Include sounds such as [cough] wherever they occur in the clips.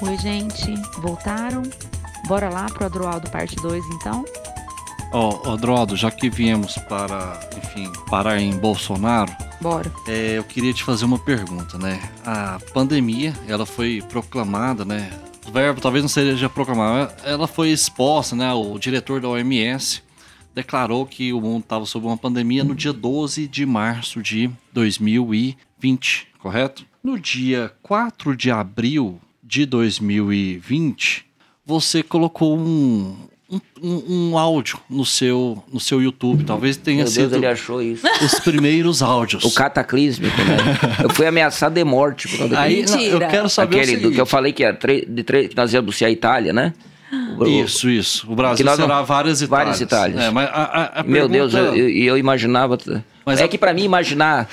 Oi, gente. Voltaram? Bora lá pro Adroaldo parte 2, então? Ó, oh, Adroaldo, já que viemos para, enfim, parar em Bolsonaro, Bora. É, eu queria te fazer uma pergunta, né? A pandemia, ela foi proclamada, né? O verbo talvez não seja proclamada, ela foi exposta, né? O diretor da OMS declarou que o mundo estava sob uma pandemia no dia 12 de março de 2020, correto? No dia 4 de abril de 2020, você colocou um, um, um, um, áudio no seu, no seu YouTube. Talvez tenha Meu sido. Deus, ele achou isso. Os primeiros áudios. O cataclísmico, né? Eu fui ameaçado de morte por causa Aí, não, eu quero saber Aquele o seguinte. do que eu falei que, era de que nós íamos ser a Itália, né? O, isso, isso. O Brasil nós, será várias Itálias. Várias Itálias. É, mas a, a, a Meu pergunta... Deus, eu, eu, eu imaginava. Mas é a... que para mim imaginar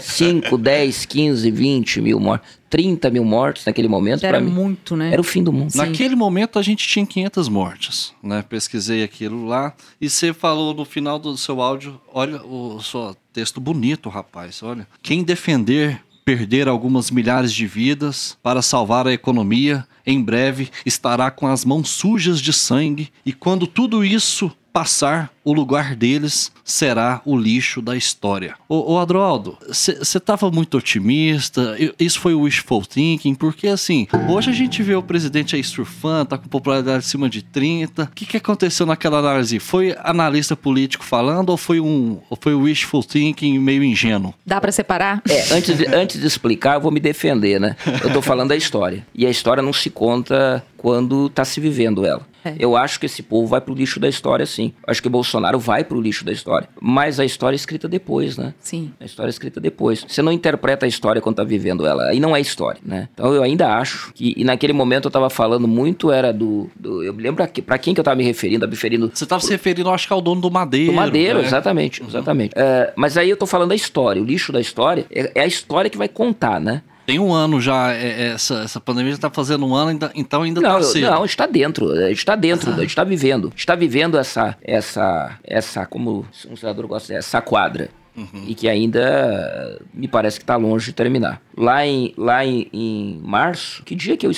5, 10, 15, 20 mil mortos, 30 mil mortos naquele momento. Era mim, muito, né? Era o fim do mundo. Naquele Sim. momento a gente tinha 500 mortes, né? Pesquisei aquilo lá. E você falou no final do seu áudio: olha o seu texto bonito, rapaz. Olha. Quem defender perder algumas milhares de vidas para salvar a economia, em breve estará com as mãos sujas de sangue, e quando tudo isso passar, o lugar deles será o lixo da história. Ô, ô Adroaldo, você estava muito otimista, isso foi o wishful thinking, porque assim, hoje a gente vê o presidente aí surfando, tá com popularidade acima de 30. O que, que aconteceu naquela análise? Foi analista político falando ou foi um ou foi o wishful thinking meio ingênuo? Dá para separar? É, antes de, antes de explicar, eu vou me defender, né? Eu tô falando da história. E a história não se conta quando está se vivendo ela. É. Eu acho que esse povo vai pro lixo da história, sim. Acho que Bolsonaro vai pro lixo da história. Mas a história é escrita depois, né? Sim. A história é escrita depois. Você não interpreta a história quando tá vivendo ela. Aí não é história, né? Então eu ainda acho que. E naquele momento eu tava falando muito, era do. do eu me lembro para quem que eu tava me referindo, me referindo. Você tava se referindo, acho que ao dono do Madeiro. Do Madeiro, né? exatamente, exatamente. Uhum. É, mas aí eu tô falando da história. O lixo da história é, é a história que vai contar, né? Tem um ano já, é, essa, essa pandemia já está fazendo um ano, ainda, então ainda não, está cedo. Não, está dentro, está dentro, ah. está vivendo. Está vivendo essa, essa, essa, como um senador gosta, essa quadra. Uhum. E que ainda me parece que está longe de terminar. Lá em, lá em, em março, que dia que eu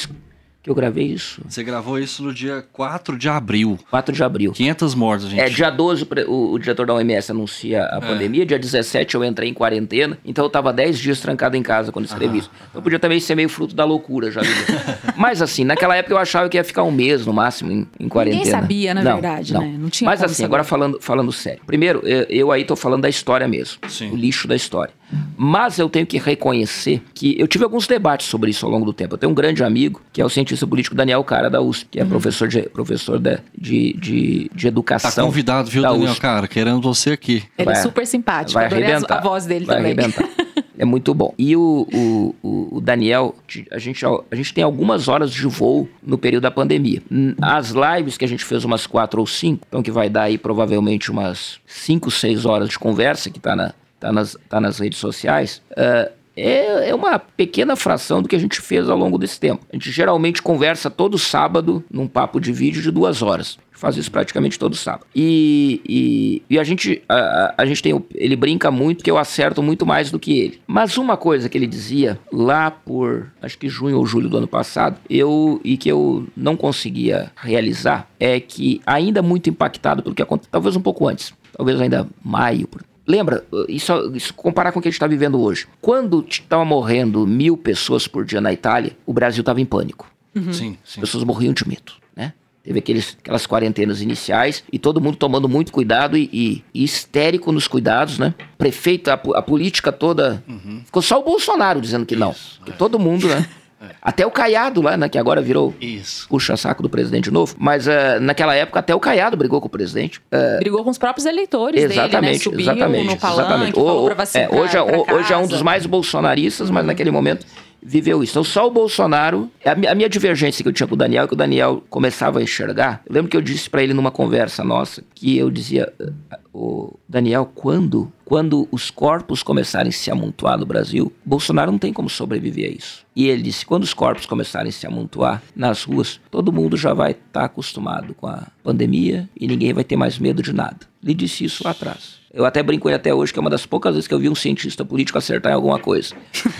que eu gravei isso. Você gravou isso no dia 4 de abril. 4 de abril. 500 mortos, gente. É, dia 12 o, o diretor da OMS anuncia a é. pandemia, dia 17 eu entrei em quarentena, então eu tava 10 dias trancado em casa quando escrevi ah. isso. Eu podia também ser meio fruto da loucura, já [laughs] Mas assim, naquela época eu achava que ia ficar um mês no máximo em, em quarentena. Ninguém sabia, na não, verdade, não. né? Não tinha Mas assim, saber. agora falando, falando sério. Primeiro, eu, eu aí tô falando da história mesmo. Sim. O lixo da história. Mas eu tenho que reconhecer que eu tive alguns debates sobre isso ao longo do tempo. Eu tenho um grande amigo, que é o cientista político Daniel Cara da USP, que é uhum. professor, de, professor de, de, de, de educação. Tá convidado, viu, Daniel USP. Cara? Querendo você aqui. Ele vai, é super simpático. Vai arrebentar. a voz dele vai também. Arrebentar. [laughs] É muito bom. E o, o, o, Daniel, a gente, a gente tem algumas horas de voo no período da pandemia. As lives que a gente fez, umas quatro ou cinco, então que vai dar aí provavelmente umas cinco, seis horas de conversa, que tá na, tá nas, tá nas redes sociais, uh, é, é uma pequena fração do que a gente fez ao longo desse tempo. A gente geralmente conversa todo sábado num papo de vídeo de duas horas. Faz isso praticamente todo sábado. E, e, e a gente a, a, gente tem. Ele brinca muito que eu acerto muito mais do que ele. Mas uma coisa que ele dizia lá por acho que junho ou julho do ano passado, eu e que eu não conseguia realizar, é que ainda muito impactado pelo que aconteceu, talvez um pouco antes, talvez ainda maio, Lembra, isso, isso comparar com o que a gente está vivendo hoje. Quando estava morrendo mil pessoas por dia na Itália, o Brasil estava em pânico. Uhum. Sim, sim. As pessoas morriam de medo, né? Teve aqueles, aquelas quarentenas iniciais e todo mundo tomando muito cuidado e, e, e histérico nos cuidados, né? Prefeito, a, a política toda. Uhum. Ficou só o Bolsonaro dizendo que não. Isso, é. todo mundo, né? [laughs] É. Até o Caiado lá, né, que agora virou puxa-saco do presidente novo. Mas uh, naquela época até o Caiado brigou com o presidente. Uh, brigou com os próprios eleitores exatamente, dele, né? Subiu exatamente, no palanque, exatamente. falou o, pra é, hoje, é, hoje é um dos mais bolsonaristas, mas naquele momento viveu isso. Então, só o Bolsonaro. A minha, divergência que eu tinha com o Daniel, que o Daniel começava a enxergar. Eu lembro que eu disse para ele numa conversa nossa que eu dizia: o Daniel, quando, quando os corpos começarem a se amontoar no Brasil, Bolsonaro não tem como sobreviver a isso. E ele disse: quando os corpos começarem a se amontoar nas ruas, todo mundo já vai estar tá acostumado com a pandemia e ninguém vai ter mais medo de nada. Ele disse isso lá atrás. Eu até brinco ele até hoje que é uma das poucas vezes que eu vi um cientista político acertar em alguma coisa.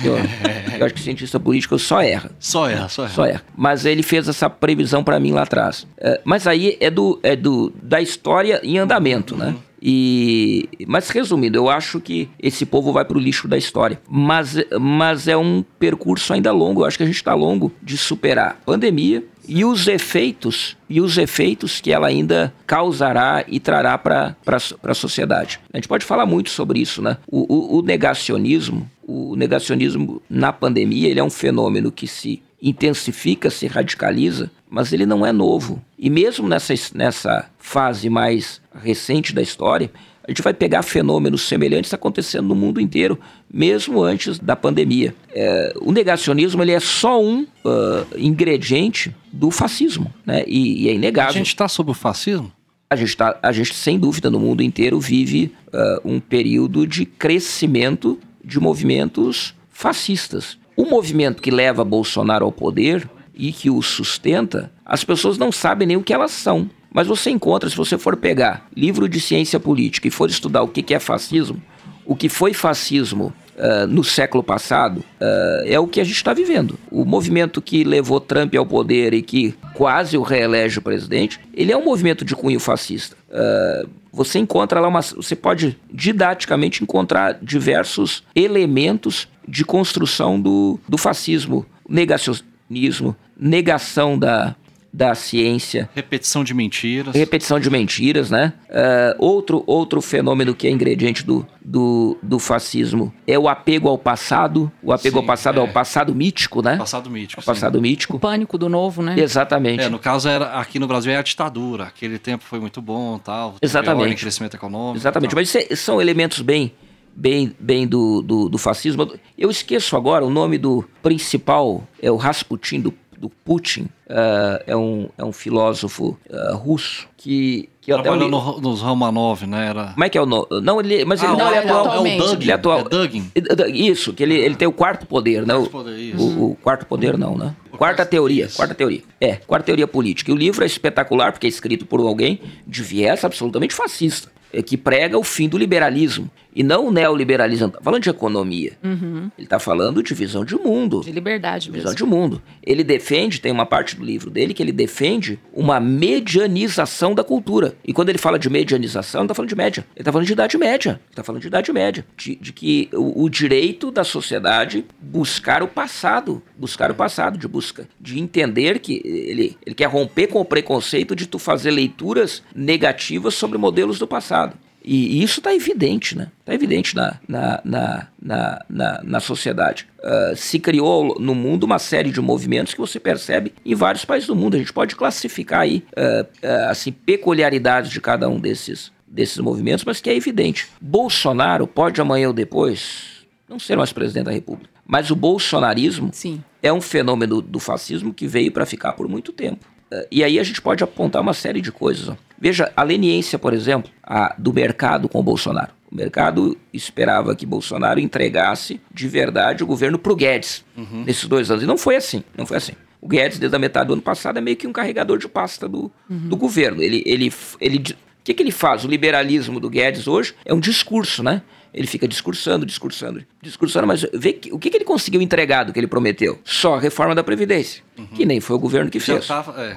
Eu, [laughs] eu acho que cientista político só erra. Só erra, só erra. Só erra. Mas ele fez essa previsão para mim lá atrás. É, mas aí é do, é do da história em andamento, né? E, mas resumindo, eu acho que esse povo vai para o lixo da história. Mas, mas é um percurso ainda longo. Eu acho que a gente está longo de superar a pandemia e os efeitos e os efeitos que ela ainda causará e trará para a sociedade. A gente pode falar muito sobre isso, né? O, o, o negacionismo, o negacionismo na pandemia, ele é um fenômeno que se intensifica, se radicaliza, mas ele não é novo. E mesmo nessa, nessa fase mais recente da história, a gente vai pegar fenômenos semelhantes acontecendo no mundo inteiro, mesmo antes da pandemia. É, o negacionismo ele é só um uh, ingrediente do fascismo, né? E, e é inegável. A gente está sob o fascismo? A gente, tá, a gente, sem dúvida, no mundo inteiro vive uh, um período de crescimento de movimentos fascistas. O movimento que leva Bolsonaro ao poder e que o sustenta, as pessoas não sabem nem o que elas são. Mas você encontra, se você for pegar livro de ciência política e for estudar o que é fascismo, o que foi fascismo uh, no século passado uh, é o que a gente está vivendo. O movimento que levou Trump ao poder e que quase o reelege o presidente, ele é um movimento de cunho fascista. Uh, você encontra lá uma. Você pode didaticamente encontrar diversos elementos de construção do, do fascismo, negacionismo, negação da, da ciência. Repetição de mentiras. Repetição de mentiras, né? Uh, outro, outro fenômeno que é ingrediente do, do, do fascismo é o apego ao passado. O apego sim, ao passado, é. ao passado mítico, né? Passado mítico. O passado mítico. O pânico do novo, né? Exatamente. É, no caso, era, aqui no Brasil é a ditadura. Aquele tempo foi muito bom tal. Exatamente. Crescimento econômico. Exatamente. Mas é, são elementos bem bem, bem do, do, do, fascismo. Eu esqueço agora o nome do principal, é o Rasputin, do, do Putin, uh, é, um, é um filósofo uh, russo que que Trabalhou no, nos Romanov, né? Era... Como é que é o nome? Não, ele, mas ele ah, não é, é atual. É o Dugin. Ele é atual. É Dugin. Isso, que ele, ele tem o quarto poder, né? O, poder, o, o, quarto poder não, né? Quarta teoria, isso. quarta teoria. É, quarta teoria política. E o livro é espetacular porque é escrito por alguém de viés absolutamente fascista, é, que prega o fim do liberalismo. E não o neoliberalismo. Tá falando de economia. Uhum. Ele está falando de visão de mundo. De liberdade mesmo. Visão de mundo. Ele defende, tem uma parte do livro dele que ele defende uma medianização da cultura. E quando ele fala de medianização, não está falando de média. Ele está falando de idade média. Ele está falando de idade média. De, de que o, o, direito da sociedade buscar o passado. Buscar o passado, de busca. De entender que ele, ele quer romper com o preconceito de tu fazer leituras negativas sobre modelos do passado. E, e isso está evidente, né? Está evidente na, na, na, na, na, na sociedade. Uh, se criou no mundo uma série de movimentos que você percebe em vários países do mundo. A gente pode classificar aí uh, uh, assim, peculiaridades de cada um desses, desses movimentos, mas que é evidente. Bolsonaro pode amanhã ou depois não ser mais presidente da República. Mas o bolsonarismo Sim. é um fenômeno do fascismo que veio para ficar por muito tempo. E aí a gente pode apontar uma série de coisas. Ó. Veja, a leniência, por exemplo, a, do mercado com o Bolsonaro. O mercado esperava que Bolsonaro entregasse de verdade o governo para o Guedes uhum. nesses dois anos. E não foi assim. Não foi assim. O Guedes, desde a metade do ano passado, é meio que um carregador de pasta do, uhum. do governo. Ele, ele, ele, o que, que ele faz? O liberalismo do Guedes hoje é um discurso, né? Ele fica discursando, discursando, discursando, mas vê que, o que, que ele conseguiu entregar do que ele prometeu? Só a reforma da Previdência, uhum. que nem foi o governo que fez. Tava, é,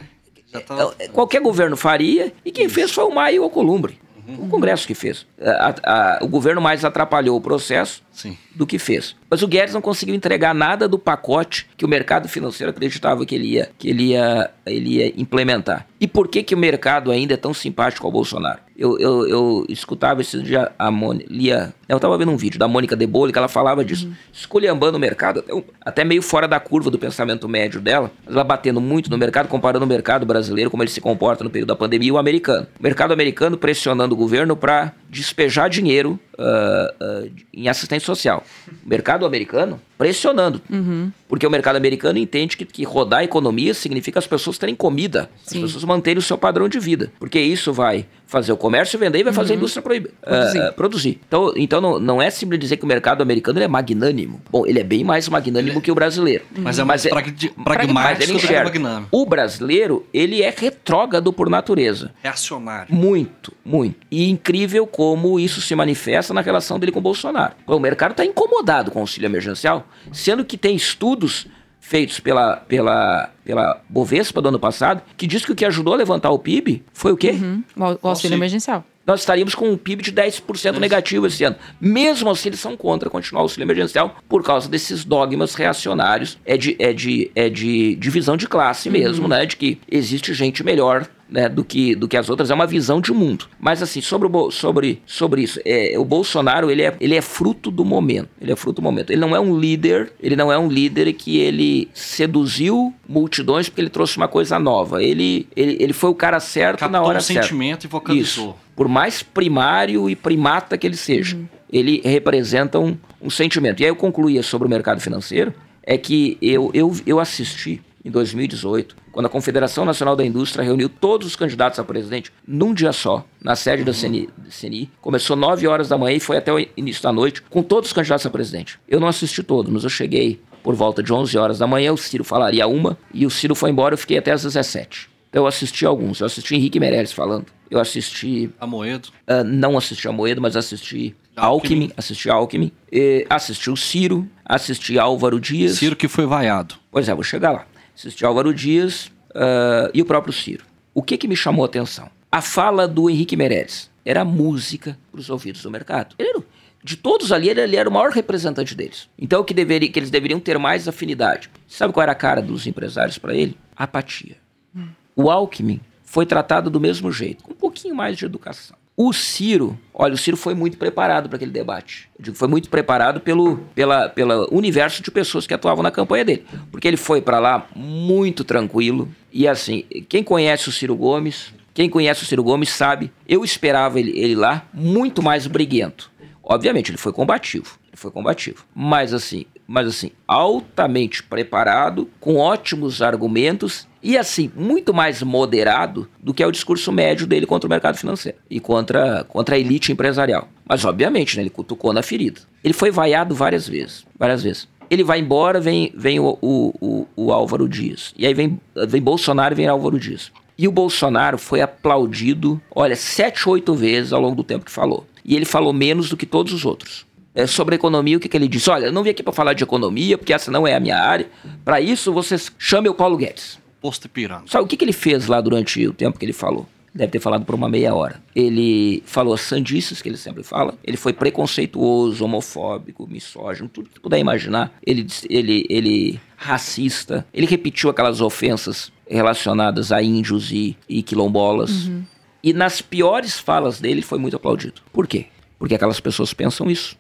tava... É, qualquer governo faria, e quem fez foi o Maio Alcolumbre. Uhum. O Congresso que fez. A, a, o governo mais atrapalhou o processo Sim. do que fez. Mas o Guedes não conseguiu entregar nada do pacote que o mercado financeiro acreditava que ele ia, que ele ia, ele ia implementar. E por que, que o mercado ainda é tão simpático ao Bolsonaro? Eu, eu, eu escutava esse dia a Moni, lia Eu tava vendo um vídeo da Mônica De Bolle que ela falava disso, escolhambando o mercado, até, até meio fora da curva do pensamento médio dela, ela batendo muito no mercado, comparando o mercado brasileiro, como ele se comporta no período da pandemia, e o americano. O mercado americano pressionando o governo para despejar dinheiro ah, em assistência social. O mercado americano pressionando. Porque o mercado americano entende que, que rodar a economia significa as pessoas terem comida, Sim. as pessoas manterem o seu padrão de vida. Porque isso vai fazer o comércio vender e vai fazer a indústria proibir, Produzir. ah, produzir. Então, então não, não é simples dizer que o mercado americano ele é magnânimo. Bom, ele é bem mais magnânimo que o brasileiro. Mas é mais pragdi- pragmático ele do que enxerga. magnânimo. O brasileiro, ele é retrógrado por natureza. Reacionário. Muito, muito. E incrível como isso se manifesta na relação dele com o Bolsonaro. O mercado está incomodado com o auxílio emergencial, sendo que tem estudos feitos pela, pela, pela Bovespa do ano passado, que diz que o que ajudou a levantar o PIB foi o quê? Uhum. O, auxílio Auxílio. emergencial. Nós estaríamos com um PIB de 10% negativo esse ano. Mesmo assim, eles são contra continuar o auxílio emergencial por causa desses dogmas reacionários. É de, é de, é de divisão de classe mesmo, né? De que existe gente melhor né, do, que, do que as outras. É uma visão de mundo. Mas assim, sobre, o, sobre, sobre isso, é, o Bolsonaro, ele é, ele é fruto do momento. Ele é fruto do momento. Ele não é um líder, ele não é um líder que ele seduziu multidões porque ele trouxe uma coisa nova. Ele, ele, ele foi o cara certo na Captou hora um certa. sentimento e vocalizou. Isso. Por mais primário e primata que ele seja, ele representa um, um sentimento. E aí eu concluía sobre o mercado financeiro, é que eu, eu, eu assisti em 2018, quando a Confederação Nacional da Indústria reuniu todos os candidatos a presidente num dia só, na sede da CNI, CNI. Começou 9 horas da manhã e foi até o início da noite, com todos os candidatos a presidente. Eu não assisti todos, mas eu cheguei por volta de 11 horas da manhã, o Ciro falaria uma, e o Ciro foi embora, eu fiquei até às 17. Então eu assisti alguns, eu assisti Henrique Meirelles falando, eu assisti A Moedo. ah, não assisti a Moedo, mas assisti Alckmin. Alckmin, assisti Alckmin, e assisti o Ciro, assisti Álvaro Dias. Ciro que foi vaiado. Pois é, vou chegar lá. Assisti Álvaro Dias ah, e o próprio Ciro. O que que me chamou a atenção? A fala do Henrique Meirelles era música para os ouvidos do mercado. Ele de todos ali, ele, ele era o maior representante deles. Então, o que, deveria, que eles deveriam ter mais afinidade. Sabe qual era a cara dos empresários para ele? Apatia. O Alckmin foi tratado do mesmo jeito, com um pouquinho mais de educação. O Ciro, olha, o Ciro foi muito preparado para aquele debate. Digo, foi muito preparado pelo pela, pela universo de pessoas que atuavam na campanha dele. Porque ele foi para lá muito tranquilo. E assim, quem conhece o Ciro Gomes, quem conhece o Ciro Gomes sabe, eu esperava ele, ele lá muito mais briguento. Obviamente, ele foi combativo. Ele foi combativo. Mas assim, mas assim, altamente preparado, com ótimos argumentos e assim, muito mais moderado do que é o discurso médio dele contra o mercado financeiro e contra, contra a elite empresarial. Mas obviamente, né, ele cutucou na ferida. Ele foi vaiado várias vezes, várias vezes. Ele vai embora, vem, vem o, o, o, o Álvaro Dias. E aí vem, vem Bolsonaro e vem Álvaro Dias. E o Bolsonaro foi aplaudido, olha, sete, oito vezes ao longo do tempo que falou. E ele falou menos do que todos os outros. É, sobre economia, o que, que ele disse? Olha, eu não vim aqui para falar de economia, porque essa não é a minha área. Para isso, vocês chamem o Paulo Guedes. Posto Ipiranga. Sabe o que, que ele fez lá durante o tempo que ele falou? Deve ter falado por uma meia hora. Ele falou as sandices que ele sempre fala. Ele foi preconceituoso, homofóbico, misógino, tudo que puder imaginar. Ele, ele, ele racista. Ele repetiu aquelas ofensas relacionadas a índios e, e quilombolas. E nas piores falas dele, ele foi muito aplaudido. Por quê? Porque aquelas pessoas pensam isso.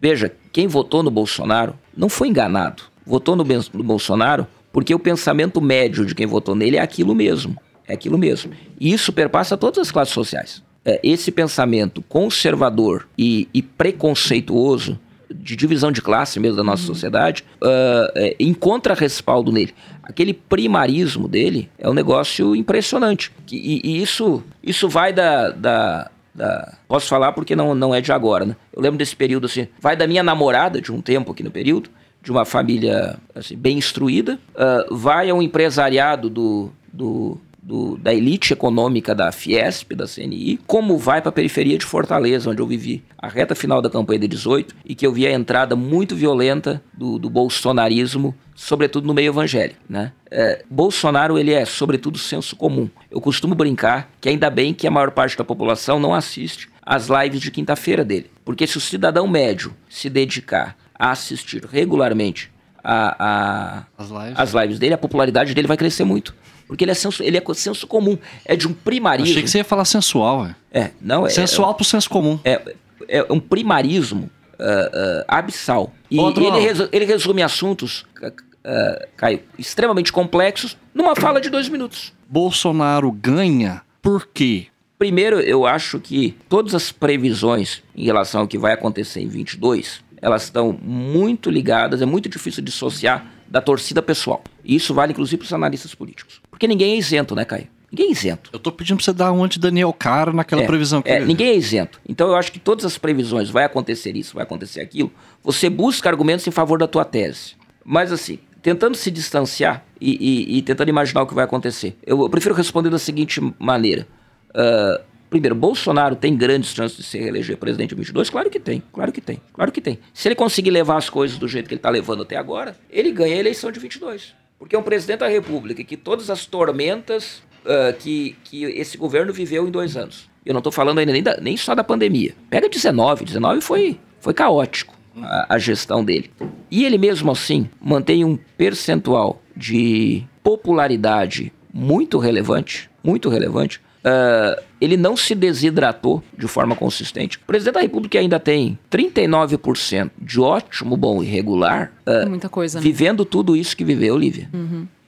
Veja, quem votou no Bolsonaro não foi enganado. Votou no, no Bolsonaro porque o pensamento médio de quem votou nele é aquilo mesmo. É aquilo mesmo. E isso perpassa todas as classes sociais. É, esse pensamento conservador e, e preconceituoso, de divisão de classe mesmo da nossa sociedade, ah, é, encontra respaldo nele. Aquele primarismo dele é um negócio impressionante. E, e isso, isso vai da, da, da- Posso falar porque não, não é de agora, né? Eu lembro desse período assim. Vai da minha namorada, de um tempo aqui no período, de uma família assim, bem instruída, ah, vai ao empresariado do, do, do- da elite econômica da Fiesp, da CNI, como vai para a periferia de Fortaleza, onde eu vivi a reta final da campanha de 18 e que eu vi a entrada muito violenta do, do bolsonarismo, sobretudo no meio evangélico. Né? É, Bolsonaro ele é, sobretudo, senso comum. Eu costumo brincar que ainda bem que a maior parte da população não assiste às lives de quinta-feira dele. Porque se o cidadão médio se dedicar a assistir regularmente a, a- As lives. as lives dele, a popularidade dele vai crescer muito. Porque ele é senso, ele é senso comum. É de um primarismo. Achei que você ia falar sensual. É, não, é. Sensual pro senso comum. É, é um primarismo uh, uh, abissal. E Outro ele, resu- ele resume assuntos, uh, Caio, extremamente complexos numa fala de dois minutos. Bolsonaro ganha por quê? Primeiro, eu acho que todas as previsões em relação ao que vai acontecer em 22, elas estão muito ligadas, é muito difícil dissociar da torcida pessoal. E isso vale inclusive para os analistas políticos. Porque ninguém é isento, né, Caio? Ninguém é isento. Eu tô pedindo pra você dar um anti-Daniel Cara naquela É, previsão que é, ele- ninguém é isento. Então eu acho que todas as previsões, vai acontecer isso, vai acontecer aquilo, você busca argumentos em favor da tua tese. Mas assim, tentando se distanciar e, e- e tentando imaginar o que vai acontecer. Eu, eu prefiro responder da seguinte maneira. Ah, primeiro, Bolsonaro tem grandes chances de se reeleger presidente em 22? Claro que tem, claro que tem, claro que tem. Se ele conseguir levar as coisas do jeito que ele está levando até agora, ele ganha a eleição de 22. Porque é um presidente da República que todas as tormentas ah, que, que esse governo viveu em dois anos. Eu não estou falando ainda nem, da- nem só da pandemia. Pega 19, 19 foi, foi caótico a, a gestão dele. E ele mesmo assim mantém um percentual de popularidade muito relevante, muito relevante. Ah, ele não se desidratou de forma consistente. O presidente da República ainda tem 39% de ótimo, bom e regular, É muita coisa, né? vivendo tudo isso que viveu, Olivia.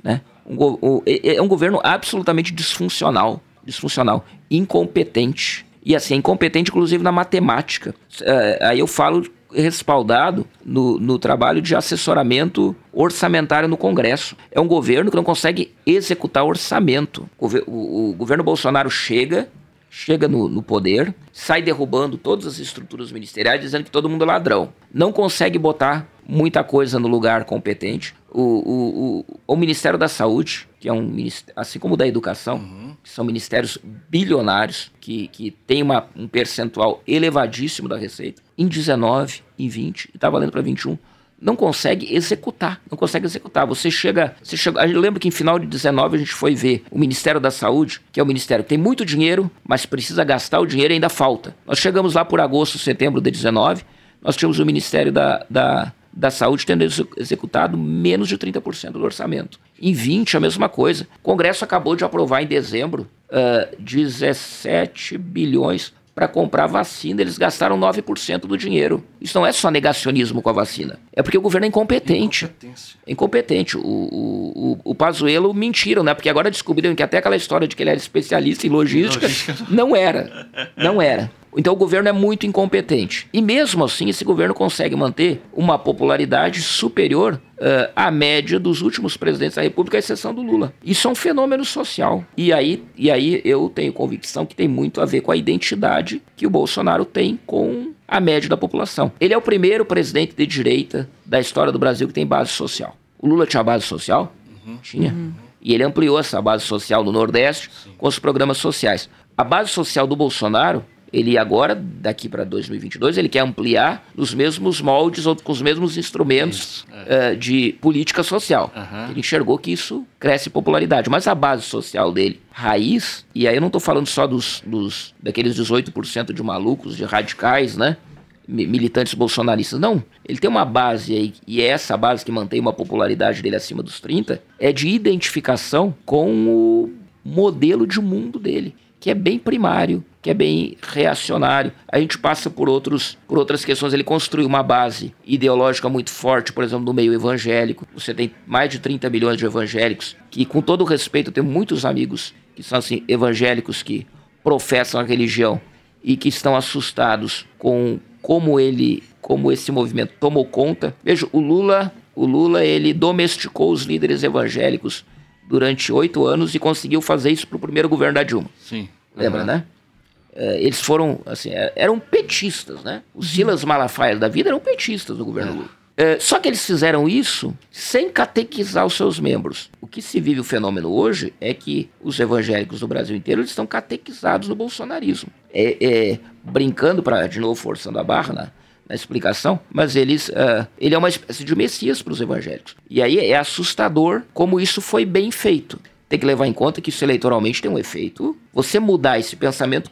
Né? Um o- é é um governo absolutamente disfuncional, disfuncional, incompetente. E assim, incompetente inclusive na matemática. É, aí eu falo respaldado no, no trabalho de assessoramento orçamentário no Congresso. É um governo que não consegue executar orçamento. O, o- o governo Bolsonaro chega, chega no, no poder, sai derrubando todas as estruturas ministeriais, dizendo que todo mundo é ladrão. Não consegue botar muita coisa no lugar competente. O, o, o, o Ministério da Saúde, que é um assim como o da Educação, que são ministérios bilionários, que, que tem uma, um percentual elevadíssimo da receita, em 19, em 20, e está valendo para 21, não consegue executar, não consegue executar. Você chega, você chega, a gente lembra que em final de 19 a gente foi ver o Ministério da Saúde, que é o ministério que tem muito dinheiro, mas precisa gastar o dinheiro e ainda falta. Nós chegamos lá por agosto, setembro de 19, nós tínhamos o Ministério da, da, da Saúde tendo exe- executado menos de 30% do orçamento. Em 20, a mesma coisa. O Congresso acabou de aprovar em dezembro ah, 17 bilhões para comprar vacina, eles gastaram 9% do dinheiro. Isso não é só negacionismo com a vacina. É porque o governo é incompetente. É incompetente. O, o, o, o Pazuello mentiram, né? Porque agora descobriram que até aquela história de que ele era especialista em logística, não era. Não era. Então o governo é muito incompetente. E mesmo assim, esse governo consegue manter uma popularidade superior eh, à média dos últimos presidentes da República, à exceção do Lula. Isso é um fenômeno social. E aí, e aí eu tenho convicção que tem muito a ver com a identidade que o Bolsonaro tem com a média da população. Ele é o primeiro presidente de direita da história do Brasil que tem base social. O Lula tinha base social? Tinha. E ele ampliou essa base social no Nordeste com os programas sociais. A base social do Bolsonaro, ele agora, daqui para 2022, ele quer ampliar nos mesmos moldes ou com os mesmos instrumentos Isso, eh, de política social. Aham. Ele enxergou que isso cresce popularidade. Mas a base social dele, raiz, e aí eu não estou falando só dos, dos daqueles 18% de malucos, de radicais, né? mi- Militantes bolsonaristas. Não. Ele tem uma base aí, e é essa base que mantém uma popularidade dele acima dos 30, é de identificação com o modelo de mundo dele, que é bem primário, que é bem reacionário. A gente passa por, outros, por outras questões. Ele construiu uma base ideológica muito forte, por exemplo, no meio evangélico. Você tem mais de 30 milhões de evangélicos, que, com todo respeito, eu tenho muitos amigos que são assim, evangélicos que professam a religião e que estão assustados com como ele, como esse movimento tomou conta. Veja, o Lula, o Lula, ele domesticou os líderes evangélicos durante oito anos e conseguiu fazer isso para o primeiro governo da Dilma. Sim. Lembra, Aham. né? É, eles foram, assim, é, eram petistas, né? Os Silas Malafaia da vida eram petistas do governo Lula. É, só que eles fizeram isso sem catequizar os seus membros. O que se vive o fenômeno hoje é que os evangélicos do Brasil inteiro estão catequizados no bolsonarismo. É, é, brincando, para de novo forçando a barra na, na explicação, mas eles, ah, ele é uma espécie de messias para os evangélicos. E aí é assustador como isso foi bem feito tem que levar em conta que isso eleitoralmente tem um efeito. Você mudar esse pensamento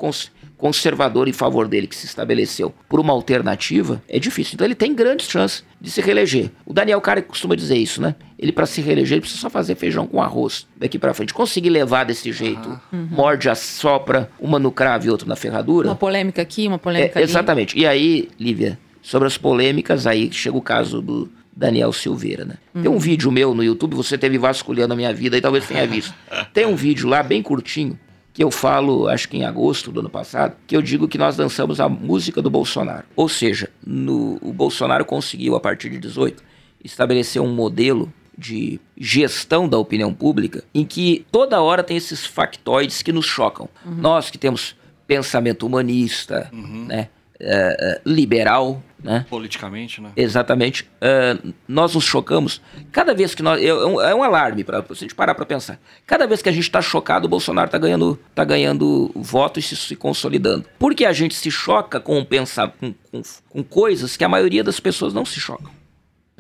conservador em favor dele que se estabeleceu por uma alternativa, é difícil. Então ele tem grandes chances de se reeleger. O Daniel Cara costuma dizer isso, né? Ele, para se reeleger, ele precisa só fazer feijão com arroz daqui para frente. Conseguir levar desse jeito, uhum. morde, assopra, uma no cravo e outra na ferradura. Uma polêmica aqui, uma polêmica é, ali. Exatamente. E aí, Lívia, sobre as polêmicas, aí chega o caso do Daniel Silveira, né? Uhum. Tem um vídeo meu no YouTube, você teve vasculhando a minha vida e talvez tenha visto. [laughs] Tem um vídeo lá bem curtinho, que eu falo, acho que em agosto do ano passado, que eu digo que nós dançamos a música do Bolsonaro. Ou seja, no, o Bolsonaro conseguiu, a partir de 18, estabelecer um modelo de gestão da opinião pública em que toda hora tem esses factoides que nos chocam. Uhum. Nós que temos pensamento humanista, uhum. né? Uh, liberal, né? Politicamente, né? Exatamente. Uh, nós nos chocamos. Cada vez que nós. É um, é um alarme, para a gente parar para pensar. Cada vez que a gente está chocado, o Bolsonaro está ganhando, tá ganhando voto e se, se, consolidando. Porque a gente se choca com, pensar, com, com, com coisas que a maioria das pessoas não se chocam.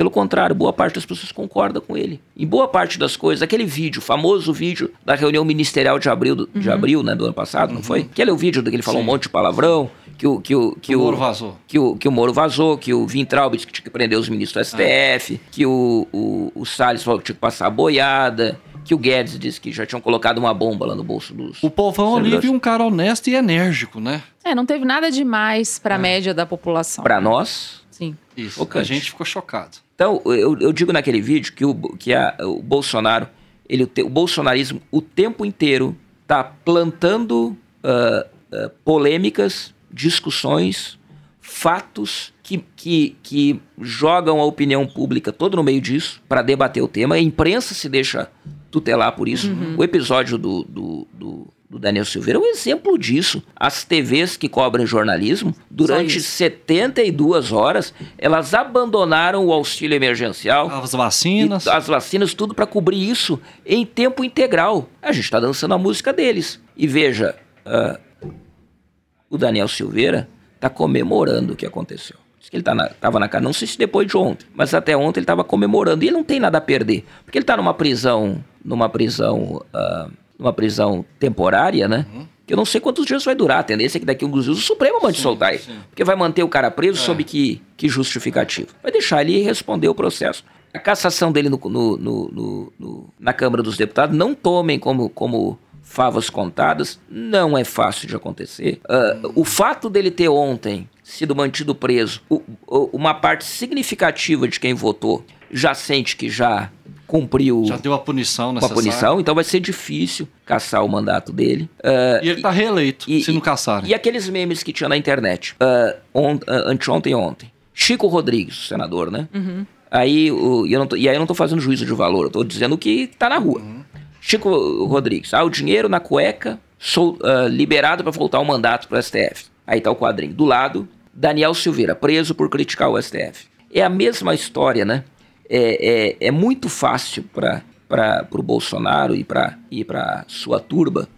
Pelo contrário, boa parte das pessoas concorda com ele. Em boa parte das coisas, aquele vídeo, famoso vídeo da reunião ministerial de abril, do, uhum. de abril né, do ano passado, uhum. não foi? Aquele é o vídeo que ele falou Sim. um monte de palavrão, que o que o que o, o Moro vazou, que o que o Moro vazou, que o Vintraub tinha que prender os ministros do STF, ah. que o, o, o Salles falou que tinha que passar a boiada, que o Guedes disse que já tinham colocado uma bomba lá no bolso dos. O povão ali viu um cara honesto e enérgico, né? É, não teve nada demais para a é. média da população. Para nós, sim. Isso. A gente ficou chocado. Então, eu, eu digo naquele vídeo que o, que a, o Bolsonaro, ele, o bolsonarismo, o tempo inteiro está plantando uh, uh, polêmicas, discussões, fatos que, que, que jogam a opinião pública todo no meio disso para debater o tema. A imprensa se deixa tutelar por isso. Uhum. O episódio do, do, do do Daniel Silveira é um exemplo disso. As TVs que cobrem jornalismo, durante 72 horas, elas abandonaram o auxílio emergencial. As vacinas. As vacinas, tudo para cobrir isso em tempo integral. A gente está dançando a música deles. E veja, uh, o Daniel Silveira está comemorando o que aconteceu. Diz que ele estava tá na, na casa, não sei se depois de ontem, mas até ontem ele estava comemorando. E ele não tem nada a perder, porque ele está numa prisão, numa prisão. Uh, numa prisão temporária, né? Uhum. Que eu não sei quantos dias vai durar. A tendência é que daqui a alguns dias o Supremo mande sim, soltar ele. Porque vai manter o cara preso é. sob que, que justificativo? Vai deixar ele responder o processo. A cassação dele no, no, no, no, na Câmara dos Deputados, não tomem como, como favas contadas, não é fácil de acontecer. Uh, o fato dele ter ontem sido mantido preso, o, o, uma parte significativa de quem votou já sente que já cumpriu. Já deu a punição necessária. A punição, então vai ser difícil caçar o mandato dele. Uh, e ele está reeleito, e, se não caçarem. E aqueles memes que tinha na internet, uh, on, uh, anteontem e ontem. Chico Rodrigues, senador, né? Uhum. Aí, o, e, eu não tô, e aí eu não estou fazendo juízo de valor, eu estou dizendo o que está na rua. Uhum. Chico Rodrigues, ah, o dinheiro na cueca, sou uh, liberado para voltar o mandato para o STF. Aí está o quadrinho. Do lado, Daniel Silveira, preso por criticar o STF. É a mesma história, né? é, é, é muito fácil para o Bolsonaro e para e sua turba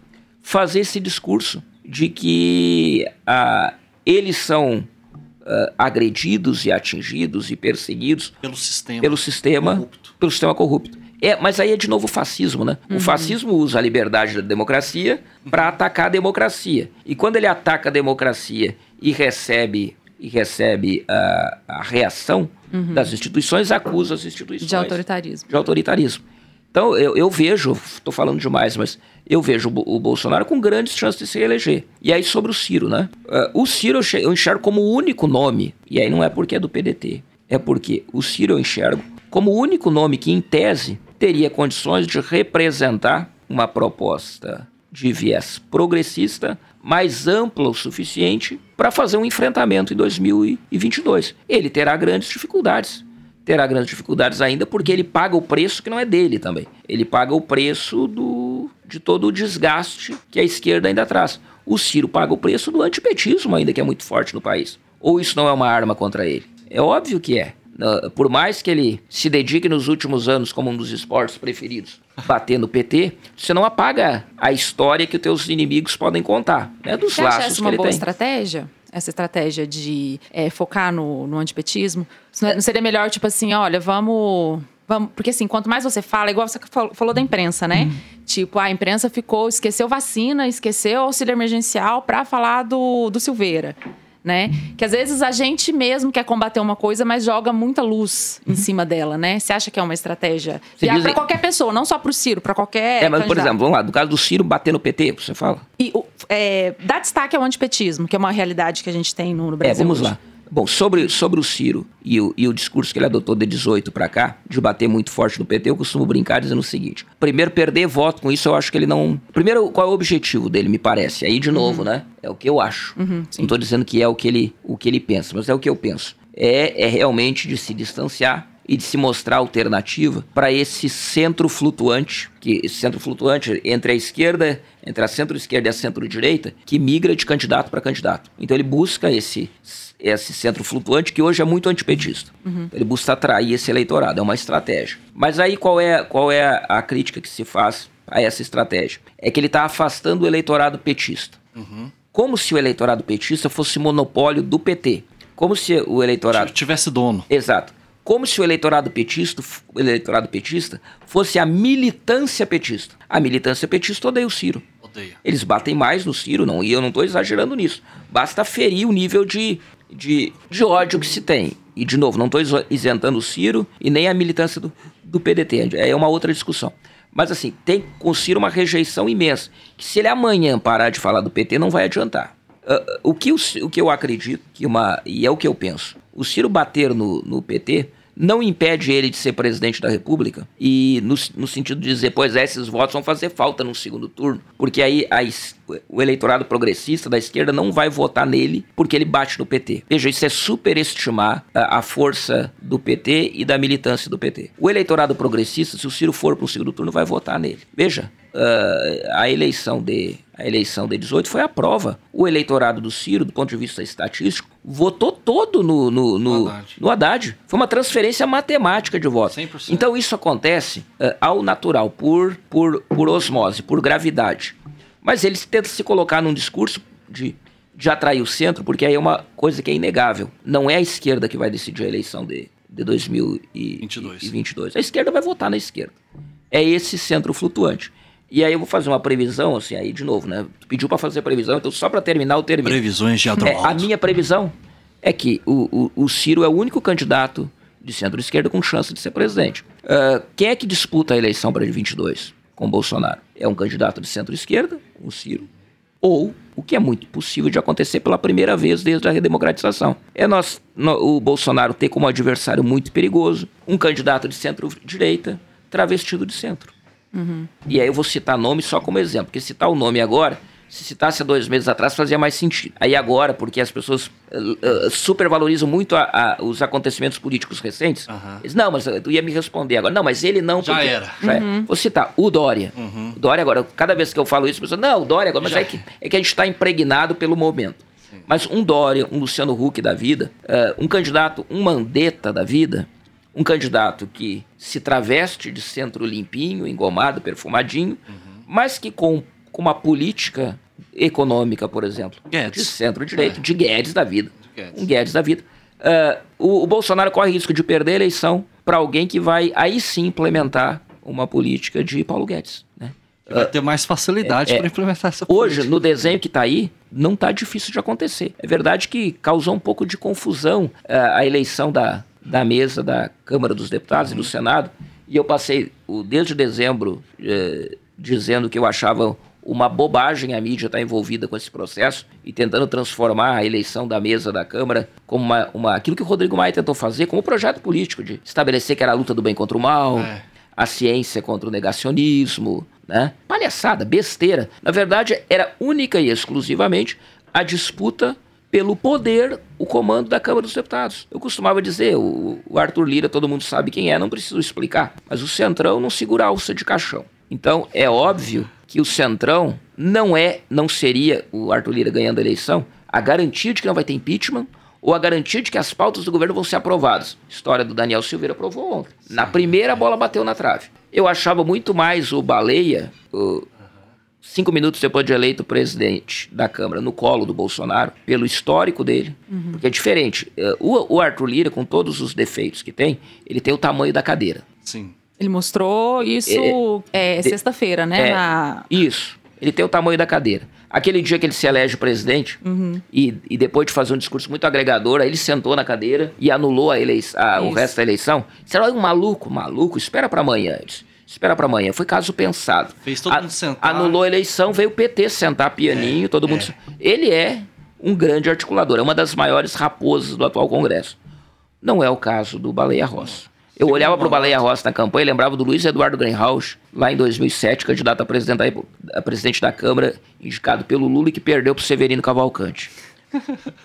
fazer esse discurso de que ah, eles são ah, agredidos e atingidos e perseguidos pelo sistema, pelo sistema corrupto. Pelo sistema corrupto. É, mas aí é de novo o fascismo, né? Uhum. O fascismo usa a liberdade da democracia para atacar a democracia. E quando ele ataca a democracia e recebe e recebe a, a reação uhum. das instituições, acusa as instituições de autoritarismo. De autoritarismo. Então, eu, eu vejo, estou falando demais, mas eu vejo o, o, Bolsonaro com grandes chances de se eleger. E aí, sobre o Ciro, né? Uh, o Ciro eu enxergo como o único nome, e aí não é porque é do PDT, é porque o Ciro eu enxergo como o único nome que, em tese, teria condições de representar uma proposta de viés progressista mais ampla o suficiente para fazer um enfrentamento em 2022. Ele terá grandes dificuldades. Terá grandes dificuldades ainda porque ele paga o preço que não é dele também. Ele paga o preço do, de todo o desgaste que a esquerda ainda traz. O Ciro paga o preço do antipetismo ainda que é muito forte no país. Ou isso não é uma arma contra ele? É óbvio que é. Por mais que ele se dedique nos últimos anos como um dos esportes preferidos, bater no PT, você não apaga a história que os teus inimigos podem contar, né? Dos você laços acha essa uma boa tem. estratégia? Essa estratégia de é, focar no, no antipetismo? Não seria melhor, tipo assim, olha, vamos Vamos, porque assim, quanto mais você fala, igual você falou da imprensa, né? Hum. Tipo, a imprensa ficou, esqueceu vacina, esqueceu auxílio emergencial para falar do, do Silveira. Né? Que às vezes a gente mesmo quer combater uma coisa, mas joga muita luz em cima dela, né? Você acha que é uma estratégia Você para diz- qualquer pessoa, não só para o Ciro, para qualquer. É, mas, por candidato. exemplo, vamos lá, do caso do Ciro bater no PT, você fala? E o- é, dá destaque ao antipetismo, que é uma realidade que a gente tem no, no É, Brasil. vamos hoje. lá. Bom, sobre, sobre o Ciro e o, e o discurso que ele adotou de 18 para cá, de bater muito forte no PT, eu costumo brincar dizendo o seguinte: primeiro, perder voto com isso, eu acho que ele não. Primeiro, qual é o objetivo dele, me parece? Aí, de novo, né? É o que eu acho. não estou dizendo que é o que, ele, o que ele pensa, mas é o que eu penso. É, é realmente de se distanciar e de se mostrar alternativa para esse centro flutuante, que esse centro flutuante entre a esquerda, entre a centro-esquerda e a centro-direita, que migra de candidato para candidato. Então ele busca esse esse centro flutuante que hoje é muito antipetista. Ele busca atrair esse eleitorado, é uma estratégia. Mas aí qual é, qual é a, crítica que se faz a essa estratégia? É que ele está afastando o eleitorado petista. Como se o eleitorado petista fosse monopólio do PT. Como se o eleitorado Se tivesse dono. Exato. Como se o eleitorado petista, o eleitorado petista fosse a militância petista. A militância petista odeia o Ciro. Odeia. Eles batem mais no Ciro, não, e eu não estou exagerando nisso. Basta ferir o nível de, de, de ódio que se tem. E, de novo, não estou isentando o Ciro e nem a militância do, do PDT. É uma outra discussão. Mas, assim, tem com o Ciro uma rejeição imensa. Que se ele amanhã parar de falar do PT, não vai adiantar. Ah, o, que o, o que eu acredito, que uma, e é o que eu penso, o Ciro bater no, no PT não impede ele de ser presidente da República e no, no sentido de dizer, pois é, esses votos vão fazer falta no segundo turno, porque aí a o eleitorado progressista da esquerda não vai votar nele porque ele bate no PT. Veja, isso é superestimar a, a força do PT e da militância do PT. O eleitorado progressista, se o Ciro for para o segundo turno, vai votar nele. Veja, ah, a eleição de a eleição de 18 foi a prova. O eleitorado do Ciro, do ponto de vista estatístico, votou todo no, no, no, Haddad. no Haddad. Foi uma transferência matemática de votos. 100%. Então isso acontece eh, ao natural, por, por, por osmose, por gravidade. Mas eles tentam se colocar num discurso de, de atrair o centro, porque aí é uma coisa que é inegável. Não é a esquerda que vai decidir a eleição de, de 2022. 22. A esquerda vai votar na esquerda. É esse centro flutuante. E aí eu vou fazer uma previsão, assim, aí de novo, né? Tu pediu para fazer previsão, então só para terminar eu termino. Previsões de É, Adroaldo. a minha previsão é que o, o, o Ciro é o único candidato de centro-esquerda com chance de ser presidente. Ah, quem é que disputa a eleição para 22 com o Bolsonaro? É um candidato de centro-esquerda, o Ciro, ou o que é muito possível de acontecer pela primeira vez desde a redemocratização. É nós, no- o Bolsonaro ter como adversário muito perigoso um candidato de centro-direita travestido de centro. E aí eu vou citar nome só como exemplo, porque citar o nome agora, se citasse há dois meses atrás, fazia mais sentido. Aí agora, porque as pessoas uh, uh, supervalorizam muito a- a- os acontecimentos políticos recentes, Aham. eles, não, mas uh, tu ia me responder agora. Não, mas ele não. Já porque- era. Já era. Vou citar o Dória. O Dória agora, cada vez que eu falo isso, a pessoa, não, o Dória agora, mas Já é que, é que a gente está impregnado pelo momento. Mas um Dória, um Luciano Huck da vida, uh, um candidato, um Mandetta da vida, um candidato que se traveste de centro limpinho, engomado, perfumadinho, mas que com, com uma política econômica, por exemplo, Guedes. de centro-direita, de Guedes da vida. Guedes. Um Guedes da vida. Ah, o, o Bolsonaro corre risco de perder a eleição para alguém que vai aí sim implementar uma política de Paulo Guedes. Né? Vai ter mais facilidade é, para implementar essa Hoje, política. no desenho que está aí, não está difícil de acontecer. É verdade que causou um pouco de confusão ah, a eleição da, da mesa da Câmara dos Deputados e do Senado. E eu passei o, desde dezembro eh, dizendo que eu achava uma bobagem a mídia estar envolvida com esse processo e tentando transformar a eleição da mesa da Câmara como uma, uma aquilo que o Rodrigo Maia tentou fazer como um projeto político de estabelecer que era a luta do bem contra o mal, É. a ciência contra o negacionismo, né? Palhaçada, besteira. Na verdade, era única e exclusivamente a disputa pelo poder, o comando da Câmara dos Deputados. Eu costumava dizer, o, o Arthur Lira, todo mundo sabe quem é, não preciso explicar. Mas o Centrão não segura alça de caixão. Então, é óbvio que o Centrão não é, não seria o Arthur Lira ganhando a eleição, a garantia de que não vai ter impeachment ou a garantia de que as pautas do governo vão ser aprovadas. História do Daniel Silveira provou ontem. Na primeira, a bola bateu na trave. Eu achava muito mais o Baleia, o- cinco minutos depois de eleito presidente da Câmara, no colo do Bolsonaro, pelo histórico dele, porque é diferente. Eh, O, o Arthur Lira, com todos os defeitos que tem, ele tem o tamanho da cadeira. Sim. Ele mostrou isso é, é, sexta-feira, né? É, na... Isso. Ele tem o tamanho da cadeira. Aquele dia que ele se elege presidente, uhum. e, e, depois de fazer um discurso muito agregador, aí ele sentou na cadeira e anulou a eleição, a, o resto da eleição. Será um maluco? Maluco? Espera para amanhã. Espera para amanhã. Foi caso pensado. Fez todo a, mundo sentar. Anulou a eleição, veio o PT sentar pianinho, é, todo mundo. É. Ele é um grande articulador, é uma das maiores raposas do atual Congresso. Não é o caso do Baleia Rossi. Eu olhava para o Baleia Rossi na campanha e lembrava do Luiz Eduardo Greenhouse, lá em 2007, candidato a presidente da, a presidente da Câmara, indicado pelo Lula e que perdeu para Severino Cavalcante.